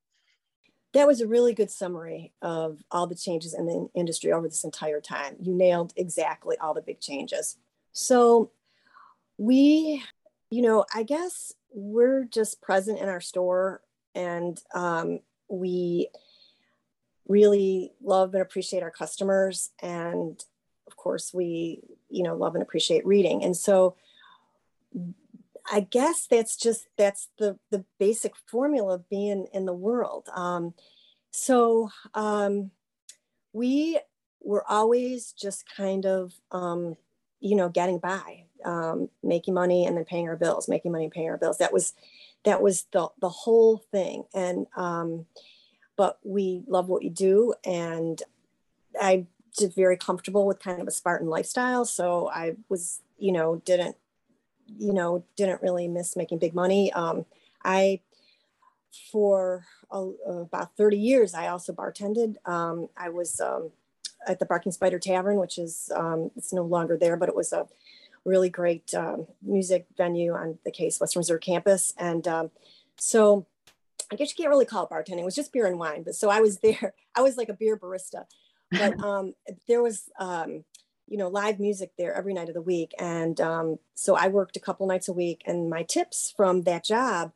That was a really good summary of all the changes in the industry over this entire time. You nailed exactly all the big changes. So we, you know, I guess we're just present in our store and um, we really love and appreciate our customers. And of course we you know love and appreciate reading. And so i guess that's just that's the the basic formula of being in the world. Um, so um, we were always just kind of um, you know getting by um, making money and then paying our bills making money and paying our bills. That was that was the the whole thing. And um, but we love what we do, and I did very comfortable with kind of a Spartan lifestyle. So I was, you know, didn't, you know, didn't really miss making big money. Um, I for about 30 years, I also bartended. Um, I was um, at the Barking Spider Tavern, which is um, it's no longer there, but it was a really great um, music venue on the Case Western Reserve campus. And um, so I guess you can't really call it bartending. It was just beer and wine. But so I was there. I was like a beer barista. But um, there was, um, you know, live music there every night of the week. And um, so I worked a couple nights a week. And my tips from that job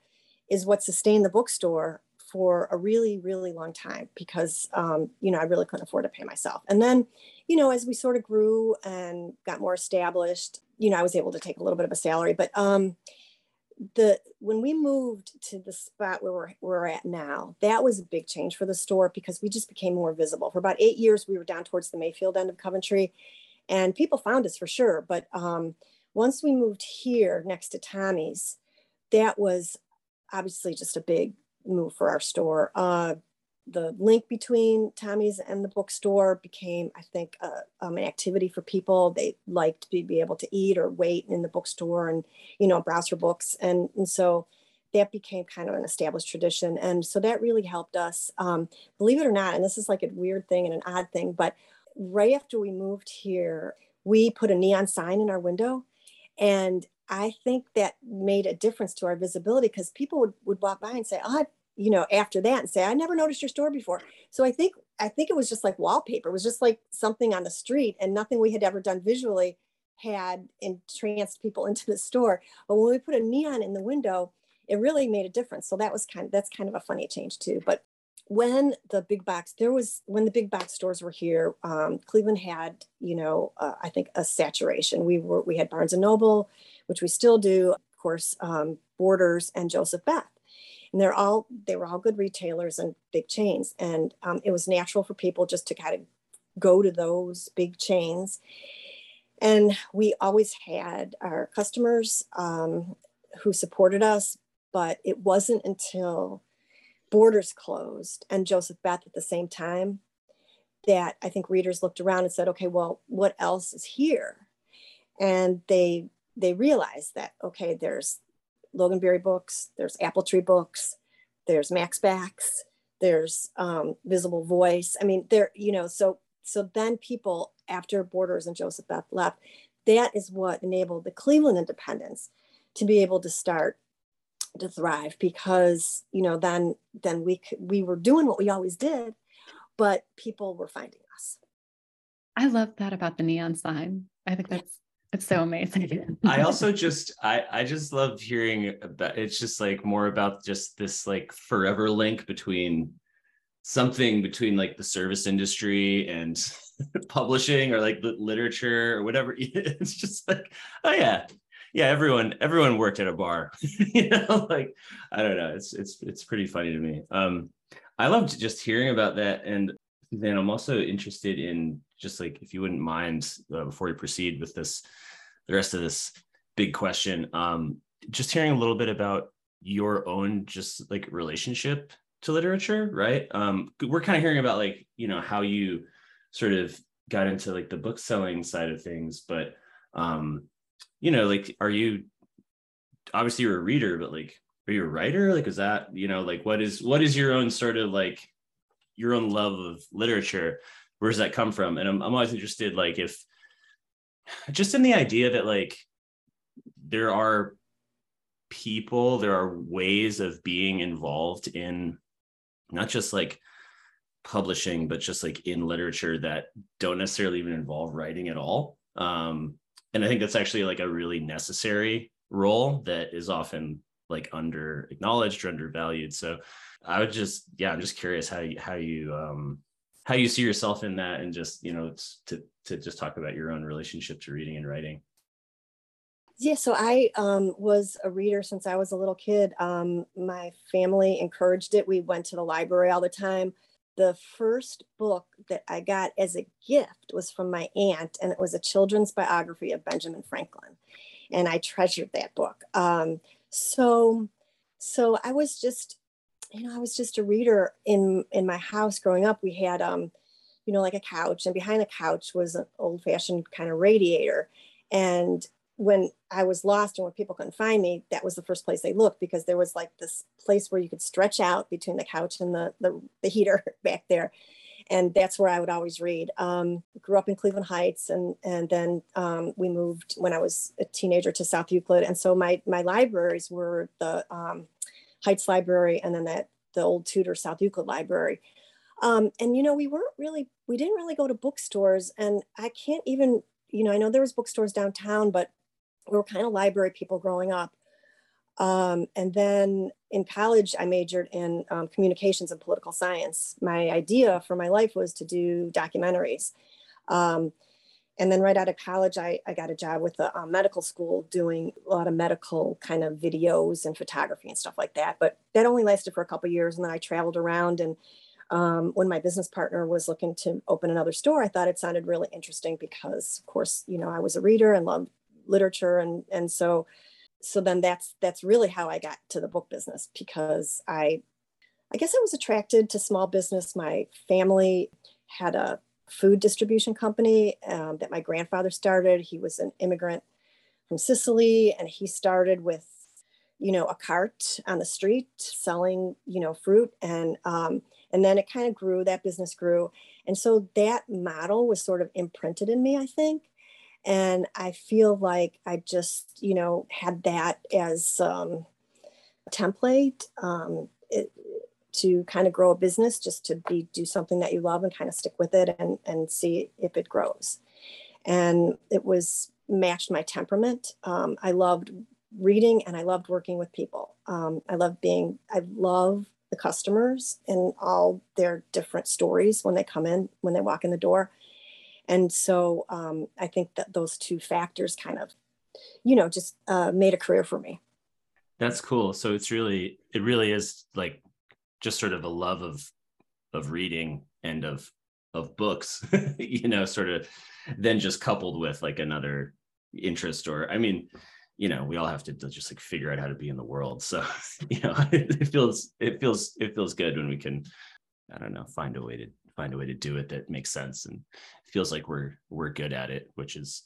is what sustained the bookstore for a really, really long time because, um, you know, I really couldn't afford to pay myself. And then, you know, as we sort of grew and got more established, you know, I was able to take a little bit of a salary. But um, the when we moved to the spot where we're, we're at now, that was a big change for the store because we just became more visible. For about eight years, we were down towards the Mayfield end of Coventry, and people found us for sure. But um, once we moved here next to Tommy's, that was obviously just a big move for our store. Uh, the link between Tommy's and the bookstore became, I think, uh, um, an activity for people. They liked to be able to eat or wait in the bookstore and, you know, browse for books. And, and so that became kind of an established tradition. And so that really helped us. Um, believe it or not, and this is like a weird thing and an odd thing, but right after we moved here, we put a neon sign in our window. And I think that made a difference to our visibility because people would, would walk by and say, Oh, you know, after that and say, I never noticed your store before. So I think I think it was just like wallpaper. It was just like something on the street and nothing we had ever done visually had entranced people into the store. But when we put a neon in the window, it really made a difference. So that was kind of that's kind of a funny change too. But when the big box there was when the big box stores were here, um, Cleveland had you know uh, I think a saturation. We were we had Barnes and Noble, which we still do, of course, um, Borders and Joseph Beth and they're all they were all good retailers and big chains. And um, it was natural for people just to kind of go to those big chains. And we always had our customers um, who supported us but it wasn't until borders closed and joseph beth at the same time that i think readers looked around and said okay well what else is here? And they they realized that okay there's Loganberry books, there's Apple Tree books, there's Mac's Backs, there's um, Visible Voice. I mean, there, you know, so so then people after Borders and Joseph Beth left, that is what enabled the Cleveland Independents to be able to start to thrive because you know then then we we were doing what we always did, but people were finding us. I love that about the neon sign. I think that's it's so amazing. I also just I I just love hearing about it's just like more about just this like forever link between something between like the service industry and publishing or like literature or whatever. It's just like, oh yeah. Yeah, everyone everyone worked at a bar. you know, like I don't know. It's it's it's pretty funny to me. Um I loved just hearing about that and then I'm also interested in just like if you wouldn't mind uh, before we proceed with this the rest of this big question um just hearing a little bit about your own just like relationship to literature right? Um we're kind of hearing about like you know how you sort of got into like the book selling side of things but um you know like are you obviously you're a reader but like are you a writer? Like is that you know like what is what is your own sort of like your own love of literature where does that come from? And i'm, I'm always interested like if just in the idea that like there are people there are ways of being involved in not just like publishing but just like in literature that don't necessarily even involve writing at all. Um and i think that's actually like a really necessary role that is often like under acknowledged or undervalued. So i would just yeah i'm just curious how you how you um how you see yourself in that and just you know to to just talk about your own relationship to reading and writing. Yeah so i um, was a reader since i was a little kid. Um, my family encouraged it. We went to the library all the time. The first book that i got as a gift was from my aunt and it was a children's biography of benjamin franklin and i treasured that book. Um, so so I was just, you know, I was just a reader in in my house growing up. We had, um, you know, like a couch, and behind the couch was an old fashioned kind of radiator. And when I was lost and when people couldn't find me, that was the first place they looked because there was like this place where you could stretch out between the couch and the the, the heater back there and that's where I would always read. Um, grew up in Cleveland Heights, and and then um, we moved when I was a teenager to South Euclid, and so my my libraries were the um, Heights Library, and then that the old Tudor South Euclid Library. Um, and you know, we weren't really we didn't really go to bookstores, and I can't even you know I know there was bookstores downtown, but we were kind of library people growing up. Um, and then in college, I majored in um, communications and political science. My idea for my life was to do documentaries. Um, and then right out of college, I, I got a job with a, a, medical school doing a lot of medical kind of videos and photography and stuff like that. But that only lasted for a couple years. And then I traveled around. And um, when my business partner was looking to open another store, I thought it sounded really interesting because, of course, you know, I was a reader and loved literature. And, and so so then that's that's really how I got to the book business because I I guess I was attracted to small business. My family had a food distribution company um, that my grandfather started. He was an immigrant from Sicily, and he started with you know a cart on the street selling you know fruit and um, and then it kind of grew that business grew and so that model was sort of imprinted in me i think and i feel like i just you know had that as um, a template um, it, to kind of grow a business just to be do something that you love and kind of stick with it and and see if it grows. And it was matched my temperament. Um, i loved reading and i loved working with people. Um, i love being i love the customers and all their different stories when they come in when they walk in the door and so um, I think that those two factors kind of, you know, just uh, made a career for me. That's cool. So it's really, it really is like just sort of a love of, of reading and of, of books, you know, sort of then just coupled with like another interest or, I mean, you know, we all have to just like figure out how to be in the world. So, you know, it feels, it feels, it feels good when we can, I don't know, find a way to find a way to do it that makes sense and feels like we're we're good at it which is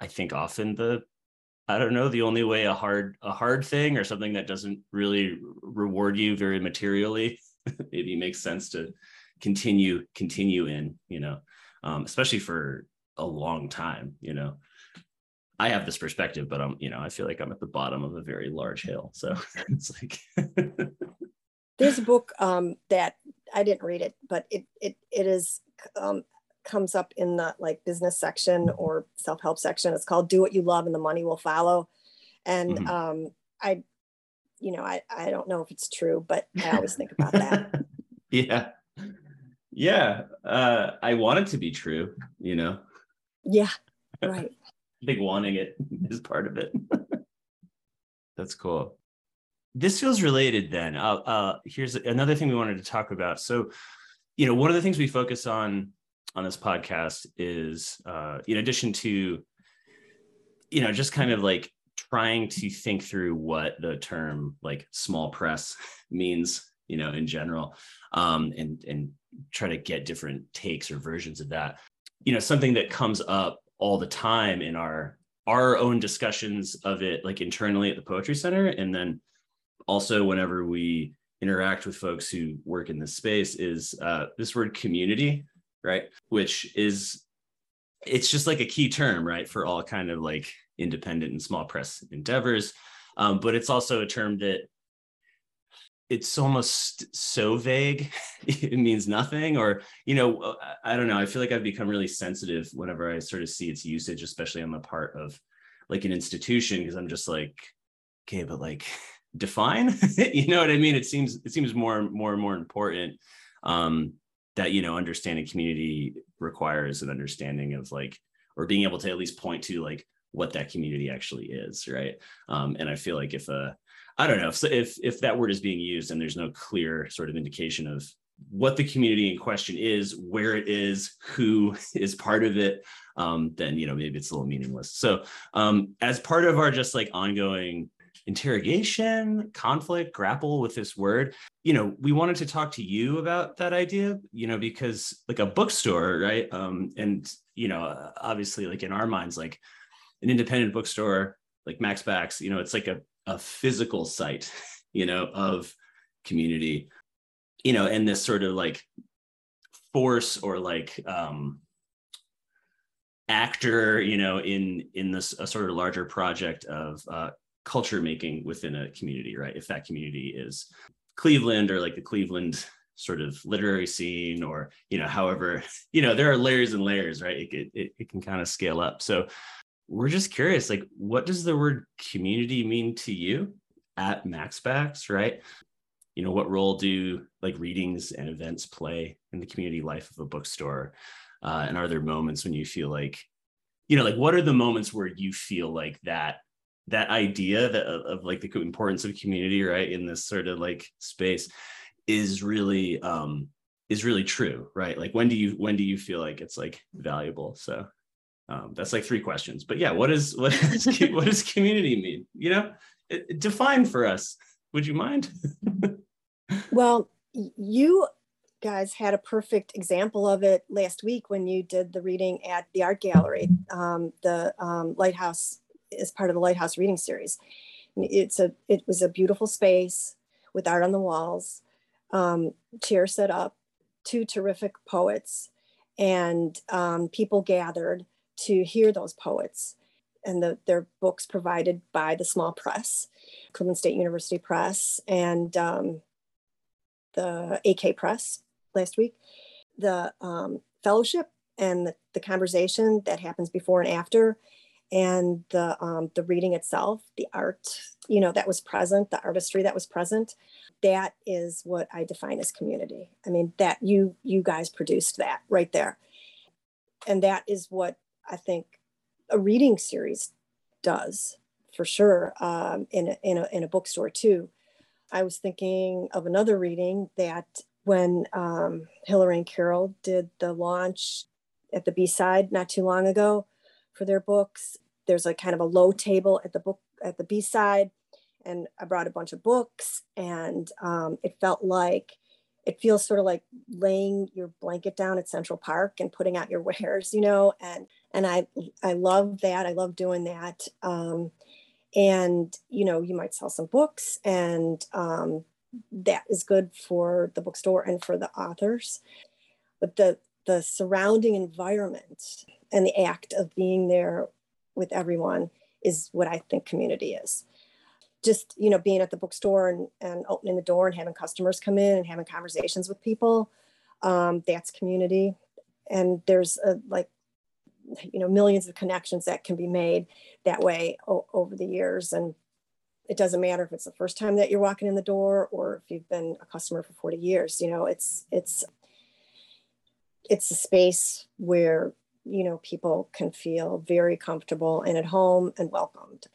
i think often the i don't know the only way a hard a hard thing or something that doesn't really reward you very materially maybe makes sense to continue continue in you know um, especially for a long time you know. I have this perspective but i'm you know i feel like i'm at the bottom of a very large hill so it's like there's a book um, that I didn't read it, but it it it is um, comes up in the like business section or self help section. It's called "Do What You Love and the Money Will Follow," and mm-hmm. um, I, you know, I I don't know if it's true, but I always think about that. yeah, yeah. Uh, I want it to be true. You know. Yeah. Right. I think wanting it is part of it. That's cool this feels related then. Uh, uh, here's another thing we wanted to talk about. So, you know, one of the things we focus on on this podcast is, uh, in addition to, you know, just kind of like trying to think through what the term like small press means, you know, in general, um, and and try to get different takes or versions of that. You know, something that comes up all the time in our our own discussions of it, like internally at the Poetry Center, and then also whenever we interact with folks who work in this space is uh, this word community right? Which is it's just like a key term right for all kind of like independent and small press endeavors. Um, but it's also a term that it's almost so vague it means nothing or you know uh, i don't know i feel like i've become really sensitive whenever i sort of see its usage especially on the part of like an institution because i'm just like okay but like define you know what i mean? It seems it seems more and more and more important um that you know understanding community requires an understanding of like or being able to at least point to like what that community actually is right? Um and i feel like if a i don't know if if if that word is being used and there's no clear sort of indication of what the community in question is where it is who is part of it um then you know maybe it's a little meaningless. So um as part of our just like ongoing interrogation, conflict, grapple with this word. You know, we wanted to talk to you about that idea, you know, because like a bookstore, right? Um, and, you know, obviously, like in our minds, like an independent bookstore, like Mac's Backs, you know, it's like a, a physical site, you know, of community, you know, and this sort of like force or like, um, actor you know in in this a sort of larger project of uh, culture making within a community, right? If that community is Cleveland or like the Cleveland sort of literary scene or you know however you know there are layers and layers right? It, it, it can kind of scale up. So we're just curious like what does the word community mean to you at Mac's Backs right? You know what role do like readings and events play in the community life of a bookstore? Uh, and are there moments when you feel like you know like what are the moments where you feel like that that idea that of, like the importance of community right in this sort of like space is really um is really true right? Like when do you when do you feel like it's like valuable? So um that's like three questions. But yeah what is what is what does community mean? You know it, it, define for us. Would you mind? Well you guys had a perfect example of it last week when you did the reading at the art gallery um, the um, lighthouse as part of the Lighthouse Reading Series. It's a it was a beautiful space with art on the walls, um, chairs set up, two terrific poets, and um, people gathered to hear those poets and the, their books provided by the small press, Cleveland State University Press, and um, the AK Press last week. The um, fellowship and the, the conversation that happens before and after and the um, the reading itself, the art, you know, that was present, the artistry that was present, that is what I define as community. I mean, that you you guys produced that right there, and that is what I think a reading series does for sure um, in a, in a in a bookstore too. I was thinking of another reading that when um, Hilary and Caryl did the launch at the B side not too long ago for their books. There's a kind of a low table at the book at the B side, and I brought a bunch of books, and um, it felt like it feels sort of like laying your blanket down at Central Park and putting out your wares, you know, and and I I love that. I love doing that. Um, and you know, you might sell some books, and um, that is good for the bookstore and for the authors. But the the surrounding environment and the act of being there with everyone is what I think community is. Just, you know, being at the bookstore and, and opening the door and having customers come in and having conversations with people, um, that's community. And there's a, like, you know, millions of connections that can be made that way o- over the years. And it doesn't matter if it's the first time that you're walking in the door or if you've been a customer for 40 years, you know, it's, it's, it's a space where you know, people can feel very comfortable and at home and welcomed,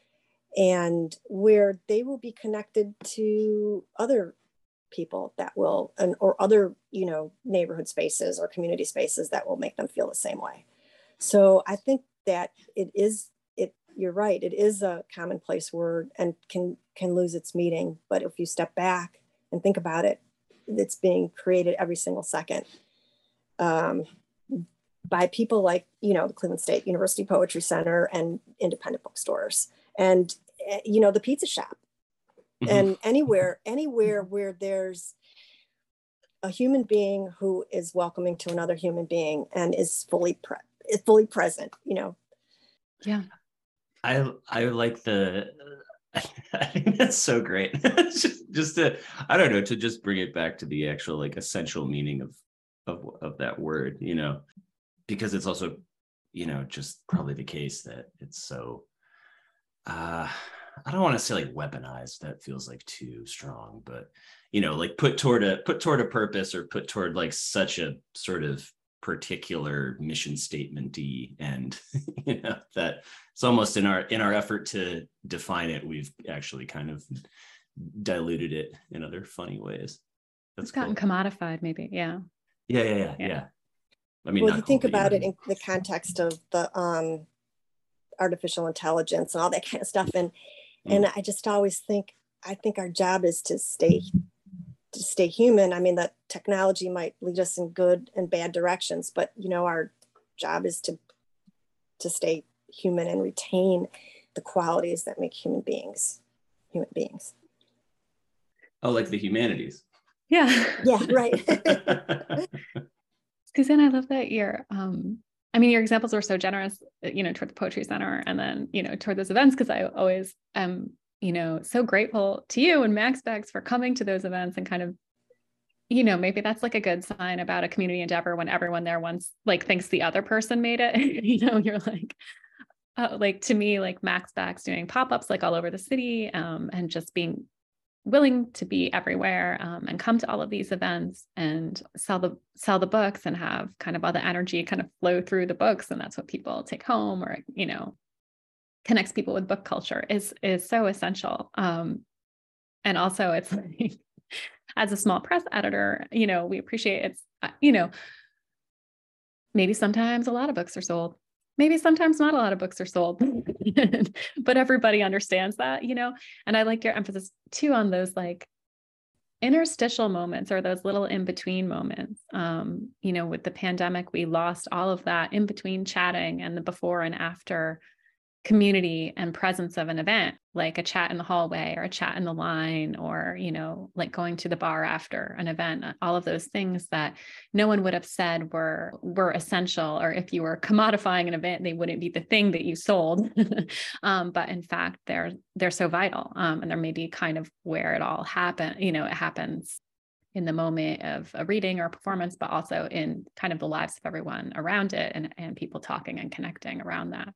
and where they will be connected to other people that will, and or other, you know, neighborhood spaces or community spaces that will make them feel the same way. So I think that it is it. You're right. It is a commonplace word and can can lose its meaning. But if you step back and think about it, it's being created every single second. Um, by people like you know the cleveland state university poetry center and independent bookstores and eh, you know the pizza shop mm-hmm. and anywhere anywhere where there's a human being who is welcoming to another human being and is fully pre- is fully present you know yeah i i like the I think that's so great. just, just to, I don't know, to just bring it back to the actual like essential meaning of, of, of that word, you know, because it's also you know just probably the case that it's so uh i don't want to say like weaponized that feels like too strong but you know like put toward a put toward a purpose or put toward like such a sort of particular mission statement d and you know that it's almost in our in our effort to define it we've actually kind of diluted it in other funny ways that's it's gotten cool. commodified maybe yeah yeah yeah yeah, yeah. yeah. I mean, well, you think about it in the context of the um, artificial intelligence and all that kind of stuff, and Mm. And I just always think, I think our job is to stay to stay human. I mean, that technology might lead us in good and bad directions, but you know, our job is to to stay human and retain the qualities that make human beings human beings. Oh, like the humanities. Yeah. Yeah, right. Suzanne, I love that you're um I mean, your examples were so generous, you know, toward the Poetry Center and then, you know, toward those events, because I always am, you know, so grateful to you and Mac's Backs for coming to those events and kind of, you know, maybe that's like a good sign about a community endeavor when everyone there once like thinks the other person made it. you know, you're like, uh, like to me, like Mac's Backs doing pop-ups like all over the city um, and just being willing to be everywhere um, and come to all of these events and sell the sell the books and have kind of all the energy kind of flow through the books and that's what people take home or you know connects people with book culture is is so essential. Um, and also it's like as a small press editor you know we appreciate it's uh, you know maybe sometimes a lot of books are sold maybe sometimes not a lot of books are sold but everybody understands that you know? And i like your emphasis too on those like interstitial moments or those little in between moments um you know with the pandemic we lost all of that in between chatting and the before and after community and presence of an event like a chat in the hallway or a chat in the line or you know like going to the bar after an event all of those things that no one would have said were were essential or if you were commodifying an event they wouldn't be the thing that you sold. Um, but in fact they're they're so vital um, and they're maybe kind of where it all happened you know it happens in the moment of a reading or a performance but also in kind of the lives of everyone around it and, and people talking and connecting around that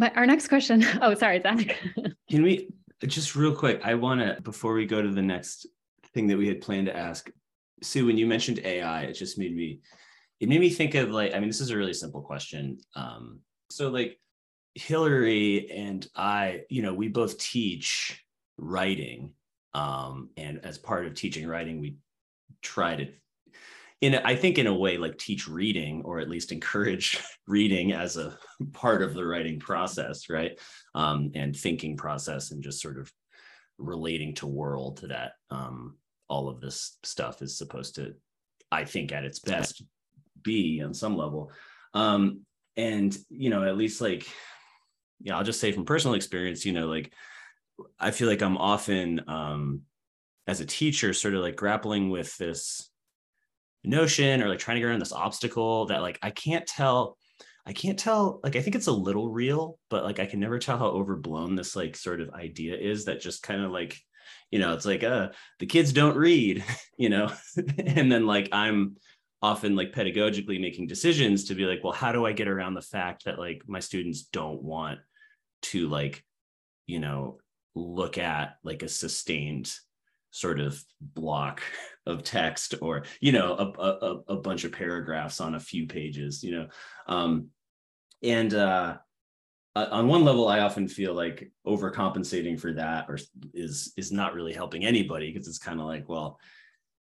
my, our next question. Oh, sorry, Zach. Can we just real quick? I want to before we go to the next thing that we had planned to ask, Sue. When you mentioned AI, it just made me. It made me think of like. I mean, this is a really simple question. Um, so like, Hilary and I, you know, we both teach writing, um, and as part of teaching writing, we try to in I think in a way like teach reading or at least encourage reading as a part of the writing process, right? Um, and thinking process and just sort of relating to world that um, all of this stuff is supposed to, I think, at its best, be on some level. Um, and you know, at least like, yeah, I'll just say from personal experience, you know, like I feel like I'm often um, as a teacher, sort of like grappling with this notion or like trying to get around this obstacle that like I can't tell I can't tell like I think it's a little real but like I can never tell how overblown this like sort of idea is that just kind of like you know it's like uh the kids don't read you know? And then like I'm often like pedagogically making decisions to be like well how do I get around the fact that like my students don't want to like you know look at like a sustained sort of block of text or you know a, a, a bunch of paragraphs on a few pages you know um, and uh, on one level i often feel like overcompensating for that or is is not really helping anybody because it's kind of like well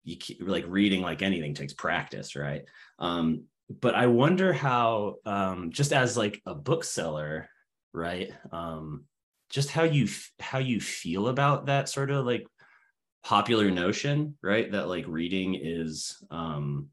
you like reading like anything takes practice right? Um, but i wonder how um, just as like a bookseller right um, just how you how you feel about that sort of like popular notion, right? That like reading is um,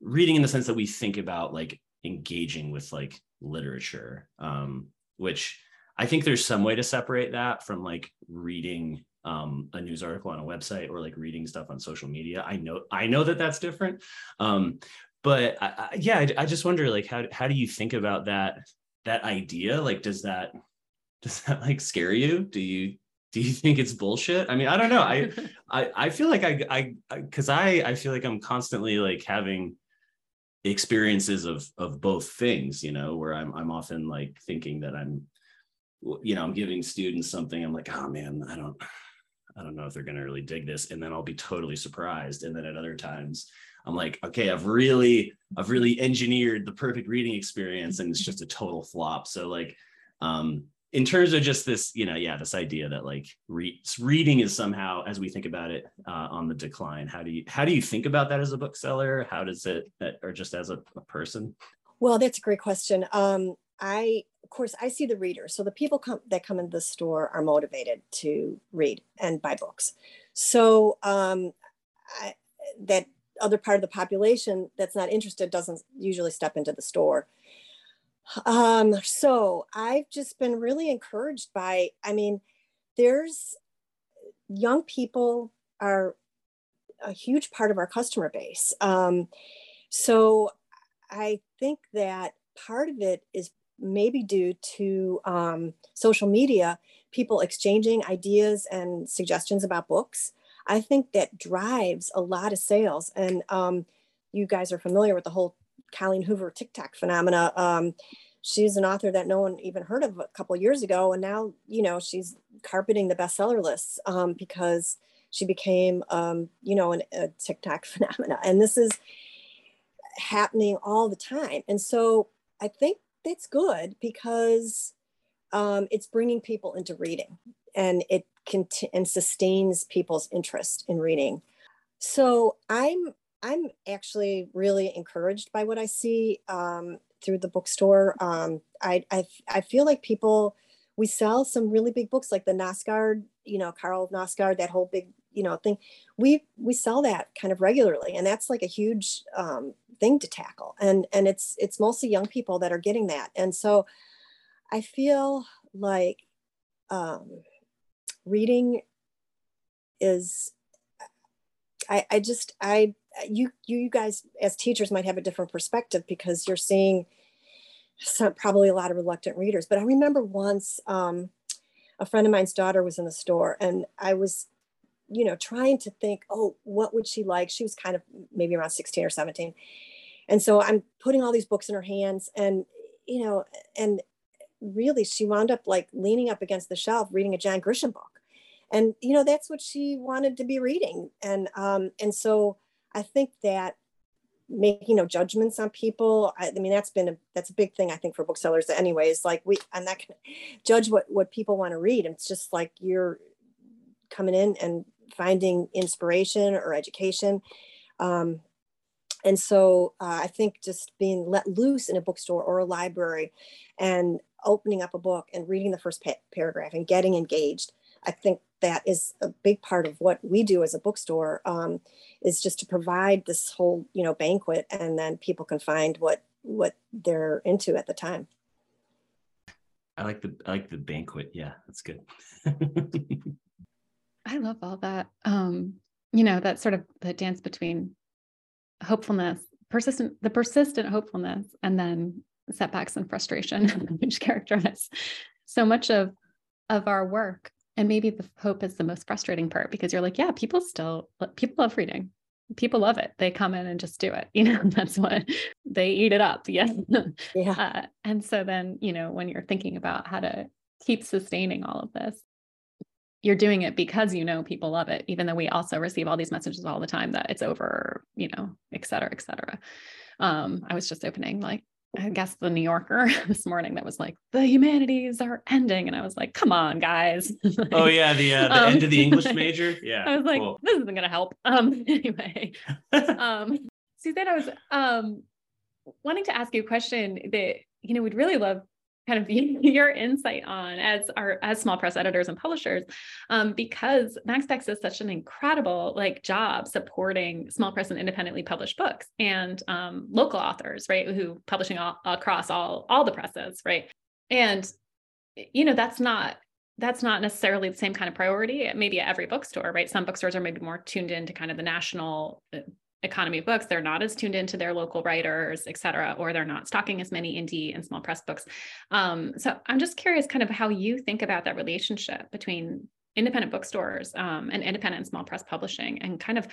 reading in the sense that we think about like engaging with like literature, um, which I think there's some way to separate that from like reading um, a news article on a website or like reading stuff on social media. I know I know that that's different, um, but I, I, yeah, I, I just wonder like how how do you think about that that idea? Like, does that does that like scare you? Do you do you think it's bullshit? I mean, I don't know. I I, I feel like I I because I I feel like I'm constantly like having experiences of of both things, you know, where I'm I'm often like thinking that I'm you know, I'm giving students something, I'm like, oh man, I don't I don't know if they're gonna really dig this. And then I'll be totally surprised. And then at other times I'm like, okay, I've really, I've really engineered the perfect reading experience and it's just a total flop. So like um in terms of just this, you know, yeah, this idea that like re- reading is somehow, as we think about it, uh, on the decline. How do you how do you think about that as a bookseller? How does it, or just as a, a person? Well, that's a great question. Um, I of course, I see the readers. So the people come, that come into the store are motivated to read and buy books. So um, I, that other part of the population that's not interested doesn't usually step into the store. Um, so I've just been really encouraged by, I mean, there's young people are a huge part of our customer base. Um, so I think that part of it is maybe due to um, social media, people exchanging ideas and suggestions about books. I think that drives a lot of sales. And um, you guys are familiar with the whole Colleen Hoover TikTok phenomena. Um, she's an author that no one even heard of a couple of years ago, and now you know she's carpeting the bestseller lists um, because she became, um, you know, an, a TikTok phenomena. And this is happening all the time. And so I think that's good because um, it's bringing people into reading and it can and sustains people's interest in reading. So I'm I'm actually really encouraged by what I see um, through the bookstore. Um, I, I I feel like people we sell some really big books like the Knausgaard, you know, Karl Knausgaard, that whole big you know thing. We we sell that kind of regularly, and that's like a huge um, thing to tackle. And and it's it's mostly young people that are getting that. And so I feel like um, reading is I, I just I you you guys as teachers might have a different perspective because you're seeing some probably a lot of reluctant readers. But I remember once um, a friend of mine's daughter was in the store and I was, you know, trying to think, oh, what would she like? She was kind of maybe around 16 or 17. And so I'm putting all these books in her hands and, you know, and really she wound up like leaning up against the shelf reading a John Grisham book. And, you know, that's what she wanted to be reading. And, um, and so I think that making no judgments on people. I, I, mean, that's been a, that's a big thing I think for booksellers. Anyways, like we, not going to judge what what people want to read. It's just like you're coming in and finding inspiration or education. Um, and so uh, I think just being let loose in a bookstore or a library and opening up a book and reading the first pa- paragraph and getting engaged, I think that is a big part of what we do as a bookstore um, is just to provide this whole you know banquet and then people can find what what they're into at the time. I like the i like the banquet. Yeah that's good. I love all that. Um you know that sort of the dance between hopefulness persistent the persistent hopefulness and then setbacks and frustration which characterize so much of of our work and maybe the hope is the most frustrating part because you're like yeah people still people love reading. People love it. They come in and just do it. You know that's what they eat it up. Yeah. Yeah. Uh, and so then you know when you're thinking about how to keep sustaining all of this you're doing it because you know people love it even though we also receive all these messages all the time that it's over you know et cetera et cetera. Um, i was just opening like I guess the New Yorker this morning that was like the humanities are ending, and I was like, "Come on, guys!" like, oh yeah, the uh, the um, end of the English major. Yeah, I was like, cool. "This isn't gonna help." Um, anyway, um, Suzanne, I was um wanting to ask you a question that you know we'd really love kind of your insight on as our as small press editors and publishers um, because Mac's Backs does such an incredible like job supporting small press and independently published books and um, local authors right who publishing all, across all all the presses right? And you know that's not that's not necessarily the same kind of priority maybe at every bookstore right? Some bookstores are maybe more tuned into kind of the national uh, economy books they're not as tuned into their local writers et cetera or they're not stocking as many indie and small press books. Um, so i'm just curious kind of how you think about that relationship between independent bookstores um, and independent small press publishing and kind of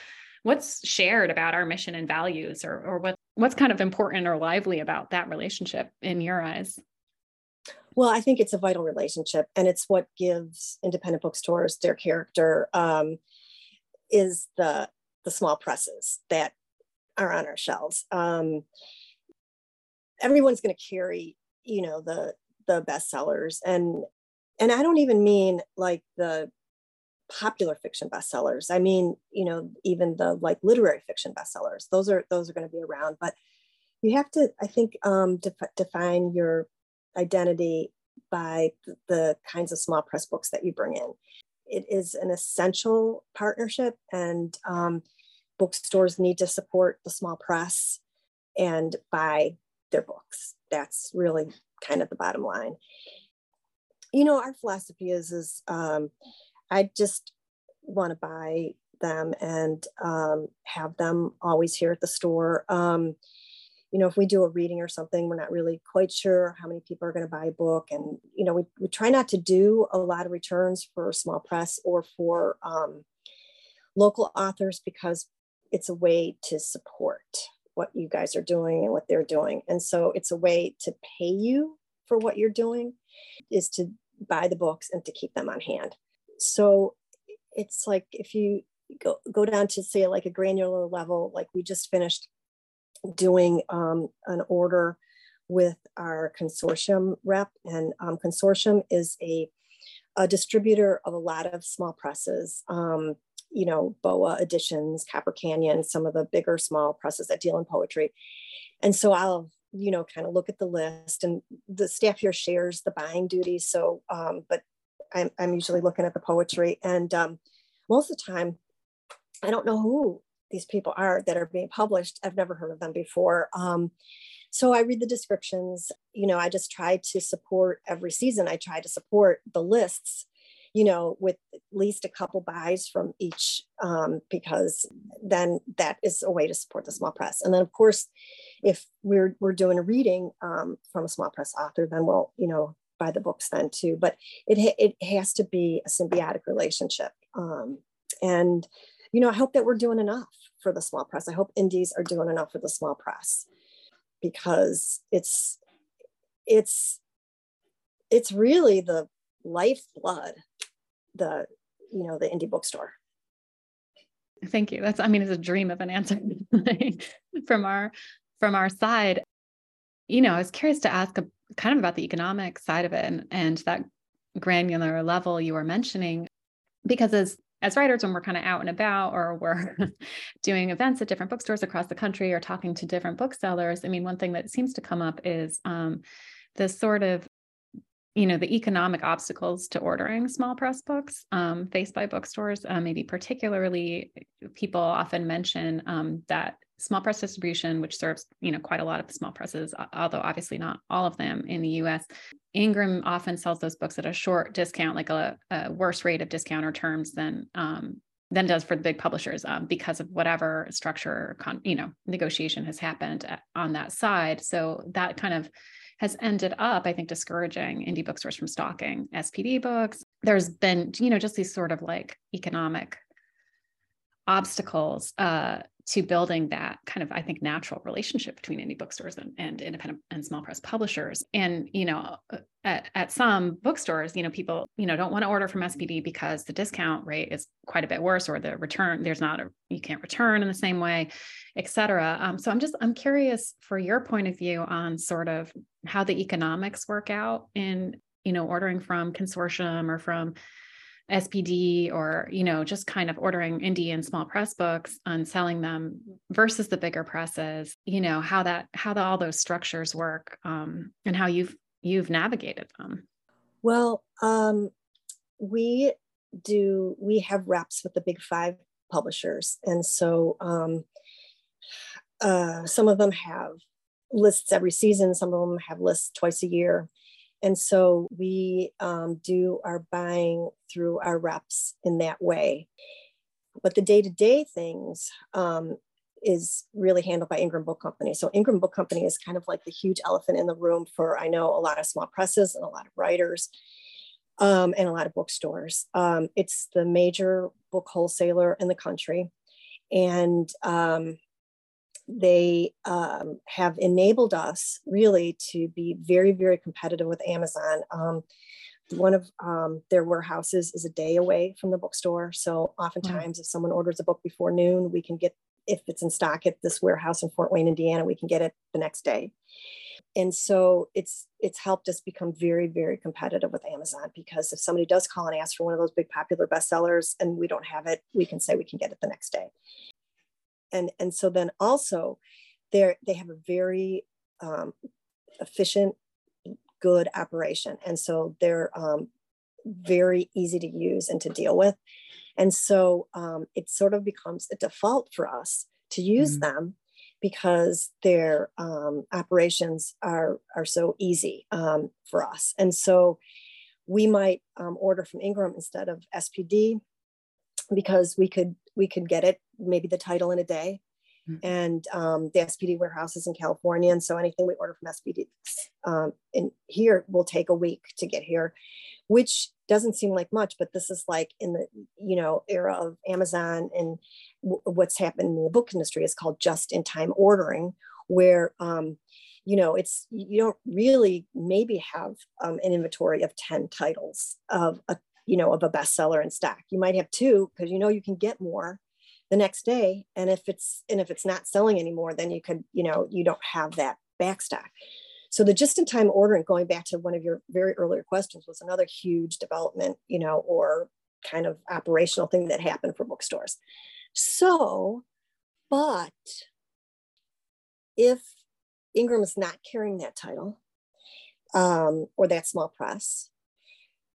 what's shared about our mission and values or, or what, what's kind of important or lively about that relationship in your eyes? Well i think it's a vital relationship and it's what gives independent bookstores their character um, is the the small presses that are on our shelves. Um, everyone's going to carry, you know, the the bestsellers, and and I don't even mean like the popular fiction bestsellers. I mean, you know, even the like literary fiction bestsellers. Those are those are going to be around, but you have to, I think, um, def- define your identity by the kinds of small press books that you bring in. It is an essential partnership, and um, bookstores need to support the small press and buy their books. That's really kind of the bottom line. You know, our philosophy is is um, I just want to buy them and um, have them always here at the store. Um, you know, if we do a reading or something, we're not really quite sure how many people are going to buy a book. And, you know, we, we try not to do a lot of returns for small press or for um, local authors because it's a way to support what you guys are doing and what they're doing. And so it's a way to pay you for what you're doing is to buy the books and to keep them on hand. So it's like if you go, go down to say like a granular level, like we just finished doing um, an order with our consortium rep and um, consortium is a, a, distributor of a lot of small presses um, you know boa editions copper canyon some of the bigger small presses that deal in poetry and so i'll you know kind of look at the list and the staff here shares the buying duty so um, but I'm, I'm usually looking at the poetry and um, most of the time i don't know who these people are that are being published. I've never heard of them before. Um, so I read the descriptions. You know, I just try to support every season. I try to support the lists, you know, with at least a couple buys from each, um, because then that is a way to support the small press. And then, of course, if we're we're doing a reading um, from a small press author, then we'll, you know, buy the books then too. But it it has to be a symbiotic relationship. Um, and you know, I hope that we're doing enough for the small press. I hope indies are doing enough for the small press because it's it's it's really the lifeblood, the you know, the indie bookstore. Thank you. That's I mean, it's a dream of an answer from our from our side. You know, I was curious to ask a, kind of about the economic side of it and, and that granular level you were mentioning because as as writers when we're kind of out and about or we're doing events at different bookstores across the country or talking to different booksellers i mean one thing that seems to come up is um, the sort of you know the economic obstacles to ordering small press books um, faced by bookstores uh, maybe particularly people often mention um, that small press distribution, which serves you know quite a lot of small presses, although obviously not all of them in the U.S. Ingram often sells those books at a short discount, like a, a worse rate of discount or terms than um, than does for the big publishers um, because of whatever structure con- you know negotiation has happened at, on that side. So that kind of has ended up, I think, discouraging indie bookstores from stocking SPD books. There's been, you know, just these sort of like economic obstacles uh, to building that kind of, I think, natural relationship between indie bookstores and, and independent and small press publishers. And, you know, uh, at, at some bookstores, you know, people, you know, don't want to order from SPD because the discount rate is quite a bit worse or the return, there's not a, you can't return in the same way, et cetera. Um, so I'm just, I'm curious for your point of view on sort of how the economics work out in, you know, ordering from consortium or from SPD or, you know, just kind of ordering indie and small press books and selling them versus the bigger presses, you know, how that, how the, all those structures work um, and how you've, you've navigated them. Well, um, we do, we have reps with the big five publishers. And so um, uh, some of them have lists every season, some of them have lists twice a year. And so we um, do our buying through our reps in that way. But the day to day things um, is really handled by Ingram Book Company. So Ingram Book Company is kind of like the huge elephant in the room for, I know, a lot of small presses and a lot of writers. Um, and a lot of bookstores. Um, it's the major book wholesaler in the country. And um, they um, have enabled us really to be very, very competitive with Amazon. Um, one of um, their warehouses is a day away from the bookstore. So oftentimes, wow. if someone orders a book before noon, we can get, if it's in stock at this warehouse in Fort Wayne, Indiana, we can get it the next day. And so it's it's helped us become very, very competitive with Amazon because if somebody does call and ask for one of those big popular bestsellers and we don't have it, we can say we can get it the next day and and so then also they they have a very um, efficient good operation. And so they're um, very easy to use and to deal with. And so um, it sort of becomes a default for us to use mm. them because their um, operations are, are so easy um, for us. And so we might um, order from Ingram instead of SPD because we could we could get it maybe the title in a day. Mm-hmm. and um, the spd warehouses in california. And so anything we order from spd um, in here will take a week to get here which doesn't seem like much but this is like in the you know era of amazon and w- what's happened in the book industry is called just in time ordering where um, you know it's you don't really maybe have um, an inventory of 10 titles of a you know of a bestseller in stock. You might have two because you know you can get more the next day and if it's and if it's not selling anymore then you could you know you don't have that back stock. So the just in time ordering going back to one of your very earlier questions was another huge development you know or kind of operational thing that happened for bookstores. So but if ingram is not carrying that title um, or that small press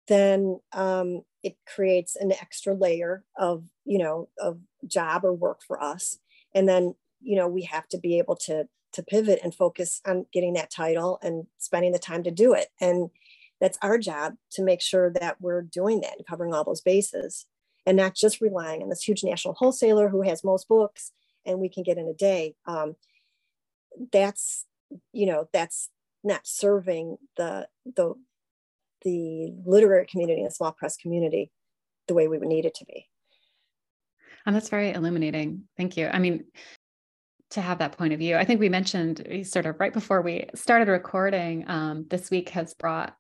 then um, it creates an extra layer of you know of job or work for us. And then you know we have to be able to to pivot and focus on getting that title and spending the time to do it. And that's our job to make sure that we're doing that and covering all those bases and not just relying on this huge national wholesaler who has most books and we can get in a day. Um, that's you know that's not serving the the the literary community and small press community the way we would need it to be. And that's very illuminating. Thank you. I mean, to have that point of view, I think we mentioned sort of right before we started recording, um, this week has brought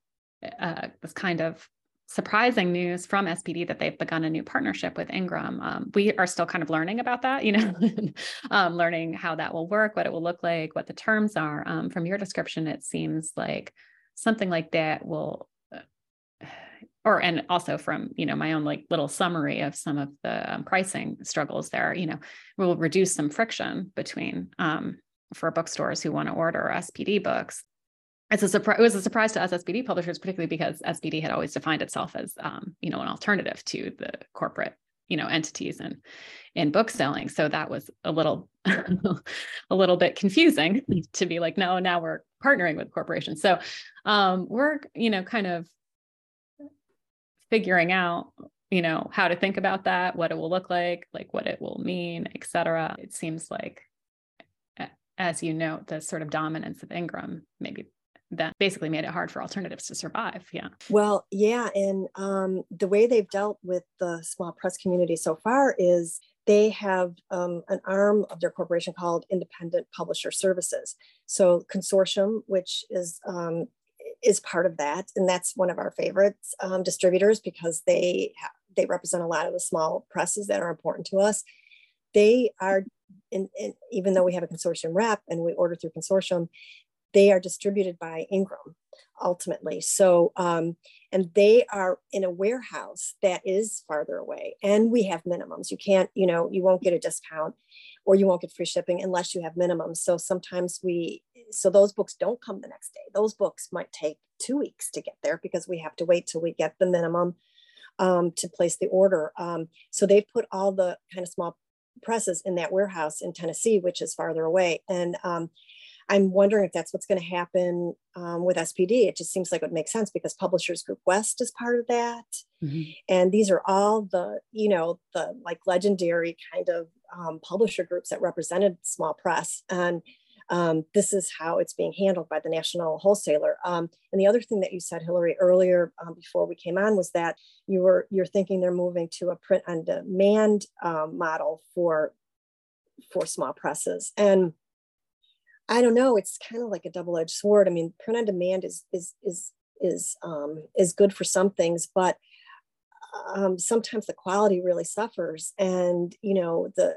uh, this kind of surprising news from SPD that they've begun a new partnership with Ingram. Um, we are still kind of learning about that, you know, um, learning how that will work, what it will look like, what the terms are. Um, from your description, it seems like something like that will or and also from you know my own like little summary of some of the um, pricing struggles there you know will reduce some friction between um, for bookstores who want to order spd books. It's a surprise it was a surprise to us spd publishers particularly because spd had always defined itself as um, you know an alternative to the corporate you know entities and in book selling. So that was a little a little bit confusing to be like no now we're partnering with corporations. So um, we're you know kind of figuring out you know how to think about that what it will look like like what it will mean etc it seems like as you note the sort of dominance of ingram maybe that basically made it hard for alternatives to survive. Yeah. Well yeah and um, the way they've dealt with the small press community so far is they have um, an arm of their corporation called independent publisher services. So consortium which is um, is part of that, and that's one of our favorites um, distributors because they ha- they represent a lot of the small presses that are important to us. They are, in, in, even though we have a consortium rep and we order through consortium, they are distributed by Ingram ultimately. So, um, and they are in a warehouse that is farther away, and we have minimums. You can't, you know, you won't get a discount or you won't get free shipping unless you have minimums. So sometimes we, so those books don't come the next day. Those books might take two weeks to get there because we have to wait till we get the minimum um, to place the order. Um, so they've put all the kind of small presses in that warehouse in Tennessee, which is farther away. And um, I'm wondering if that's what's going to happen um, with SPD. It just seems like it would make sense because Publishers Group West is part of that. Mm-hmm. And these are all the, you know, the like legendary kind of um, publisher groups that represented small press. And um, this is how it's being handled by the national wholesaler. Um, and the other thing that you said, Hilary, earlier um, before we came on was that you were you're thinking they're moving to a print on demand um, model for for small presses. And I don't know, it's kind of like a double-edged sword. I mean, print on demand is is is is um, is good for some things, but um, sometimes the quality really suffers. And you know, the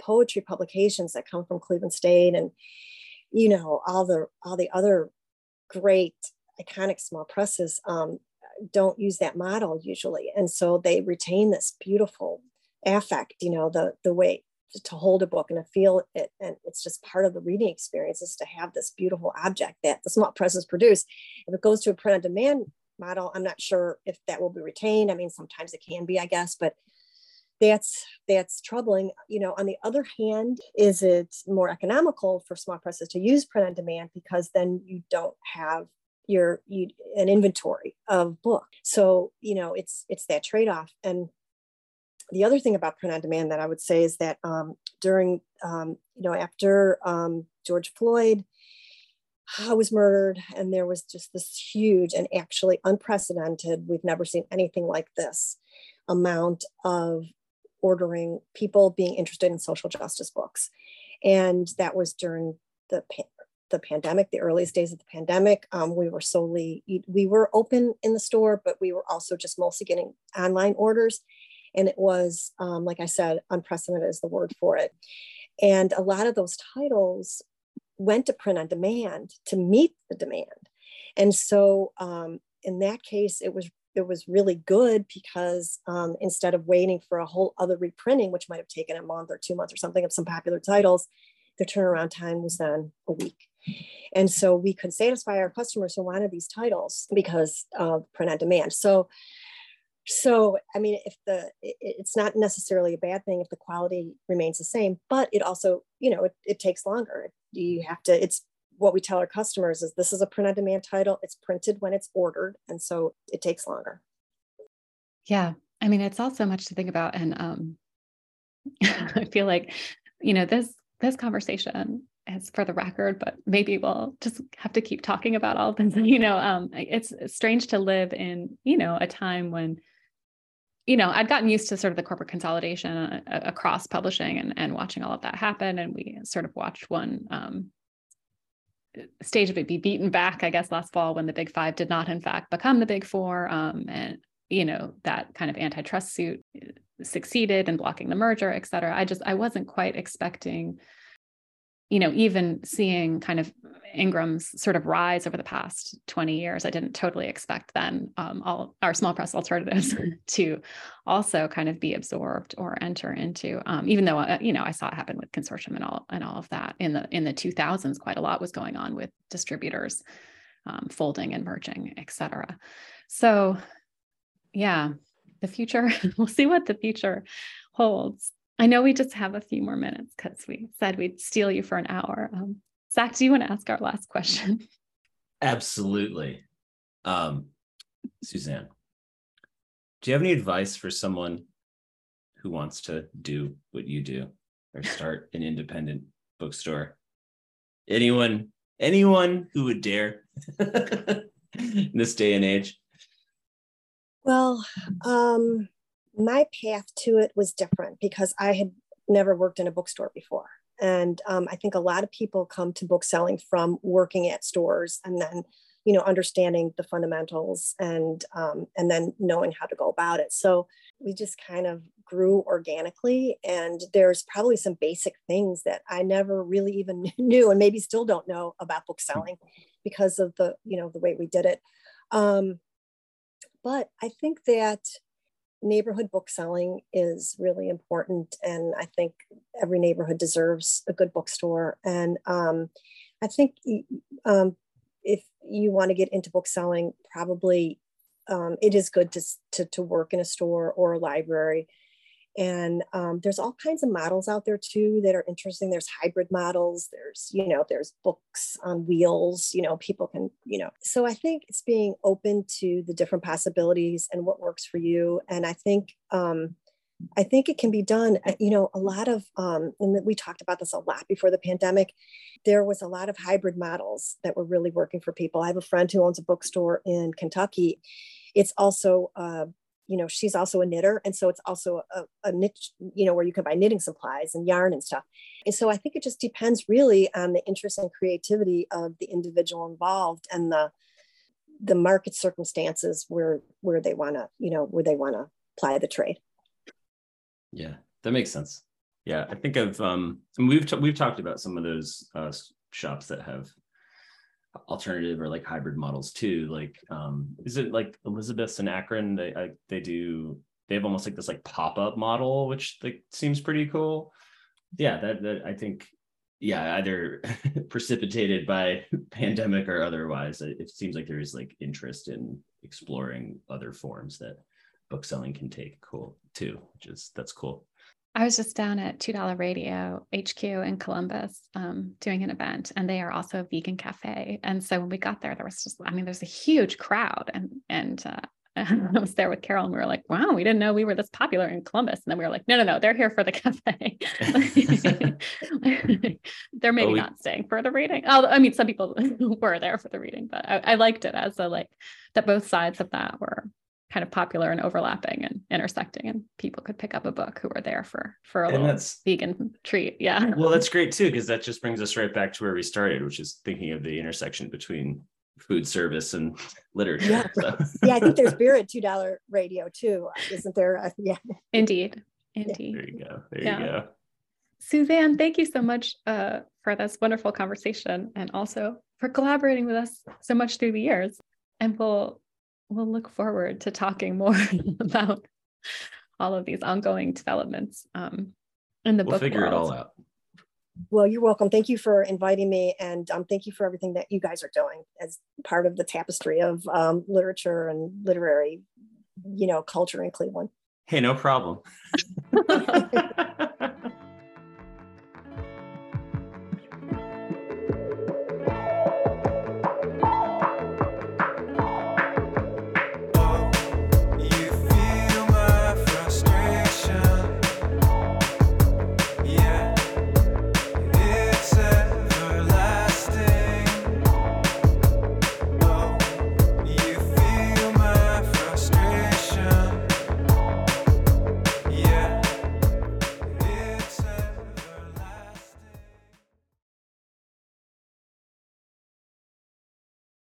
poetry publications that come from Cleveland State and you know all the all the other great iconic small presses um, don't use that model usually, and so they retain this beautiful affect. You know, the the way to hold a book and to feel it and it's just part of the reading experience is to have this beautiful object that the small presses produce if it goes to a print on demand model. I'm not sure if that will be retained. I mean sometimes it can be i guess but that's that's troubling. You know on the other hand is it more economical for small presses to use print on demand because then you don't have your you, an inventory of book? So you know it's it's that trade-off. And the other thing about print on demand that i would say is that um, during um, you know after um, george floyd was murdered and there was just this huge and actually unprecedented we've never seen anything like this amount of ordering people being interested in social justice books. And that was during the the pandemic, the earliest days of the pandemic. Um, we were solely we were open in the store, but we were also just mostly getting online orders. And it was, um, like I said, unprecedented is the word for it. And a lot of those titles went to print on demand to meet the demand. And so um, in that case, it was it was really good because um, instead of waiting for a whole other reprinting, which might have taken a month or two months or something of some popular titles, the turnaround time was then a week. And so we could satisfy our customers who wanted these titles because of print on demand. So, so I mean, if the it, it's not necessarily a bad thing if the quality remains the same, but it also, you know, it, it takes longer. You have to. It's what we tell our customers is this is a print on demand title. It's printed when it's ordered. And so it takes longer. Yeah. I mean, it's also much to think about. And um, I feel like, you know, this this conversation is for the record, but maybe we'll just have to keep talking about all this. You know, um, it's strange to live in, you know, a time when, you know, I'd gotten used to sort of the corporate consolidation uh, across publishing and, and watching all of that happen. And we sort of watched one um, stage of it be beaten back, I guess, last fall when the big five did not, in fact, become the big four. Um, and, you know, that kind of antitrust suit uh, succeeded in blocking the merger, et cetera. I just, I wasn't quite expecting you know, even seeing kind of Ingram's sort of rise over the past 20 years, I didn't totally expect then um, all our small press alternatives to also kind of be absorbed or enter into. Um, even though uh, you know I saw it happen with consortium and all and all of that in the in the 2000s, quite a lot was going on with distributors um, folding and merging, et cetera. So, yeah, the future. we'll see what the future holds. I know we just have a few more minutes because we said we'd steal you for an hour. Um, Zach, do you want to ask our last question? Absolutely. Um, Suzanne, do you have any advice for someone who wants to do what you do or start an independent bookstore? Anyone, anyone who would dare in this day and age? Well, um, my path to it was different because I had never worked in a bookstore before. And um, I think a lot of people come to book selling from working at stores and then, you know, understanding the fundamentals and um, and then knowing how to go about it. So we just kind of grew organically. And there's probably some basic things that I never really even knew and maybe still don't know about book selling because of the, you know, the way we did it. Um, but I think that neighborhood book selling is really important and i think every neighborhood deserves a good bookstore and um, i think um, if you want to get into book selling probably um, it is good to, to, to work in a store or a library and um, there's all kinds of models out there too that are interesting. There's hybrid models there's you know there's books on wheels you know people can you know. So i think it's being open to the different possibilities and what works for you. And i think um, i think it can be done. Uh, you know a lot of um, and we talked about this a lot before the pandemic. There was a lot of hybrid models that were really working for people. I have a friend who owns a bookstore in kentucky. It's also uh, you know, she's also a knitter. And so it's also a, a, niche, you know, where you can buy knitting supplies and yarn and stuff. And so I think it just depends really on the interest and creativity of the individual involved and the the market circumstances where where they want to, you know, where they want to apply the trade. Yeah, that makes sense. Yeah, I think I've um we've t- we've talked about some of those uh, shops that have alternative or like hybrid models too. Like, um, is it like Elizabeth's and Akron? They I, they do they have almost like this like pop up model, which like seems pretty cool. yeah, that, that I think, yeah, either precipitated by pandemic or otherwise, it, it seems like there is like interest in exploring other forms that bookselling can take. Cool too, which is that's cool. I was just down at Two Dollar Radio HQ in Columbus um, doing an event, and they are also a vegan cafe. And so when we got there, there was just, I mean, there's a huge crowd, and and uh, I was there with Caryl and we were like, wow, we didn't know we were this popular in Columbus. And then we were like, no, no, no, they're here for the cafe. they're maybe we, not staying for the reading. Although, I mean, some people were there for the reading, but I, I liked it as a like that both sides of that were kind of popular and overlapping and intersecting and people could pick up a book who were there for for a and little vegan treat yeah well that's great too because that just brings us right back to where we started which is thinking of the intersection between food service and literature. Yeah, so. yeah. I think there's beer at two dollar radio too, isn't there? Uh, yeah. Indeed, indeed. There you go. There yeah. you go. Suzanne, thank you so much uh, for this wonderful conversation, and also for collaborating with us so much through the years. And we'll we'll look forward to talking more about all of these ongoing developments um, in the we'll book. Figure world. it all out. Well, you're welcome. Thank you for inviting me, and um, thank you for everything that you guys are doing as part of the tapestry of um, literature and literary, you know, culture in Cleveland. Hey, no problem.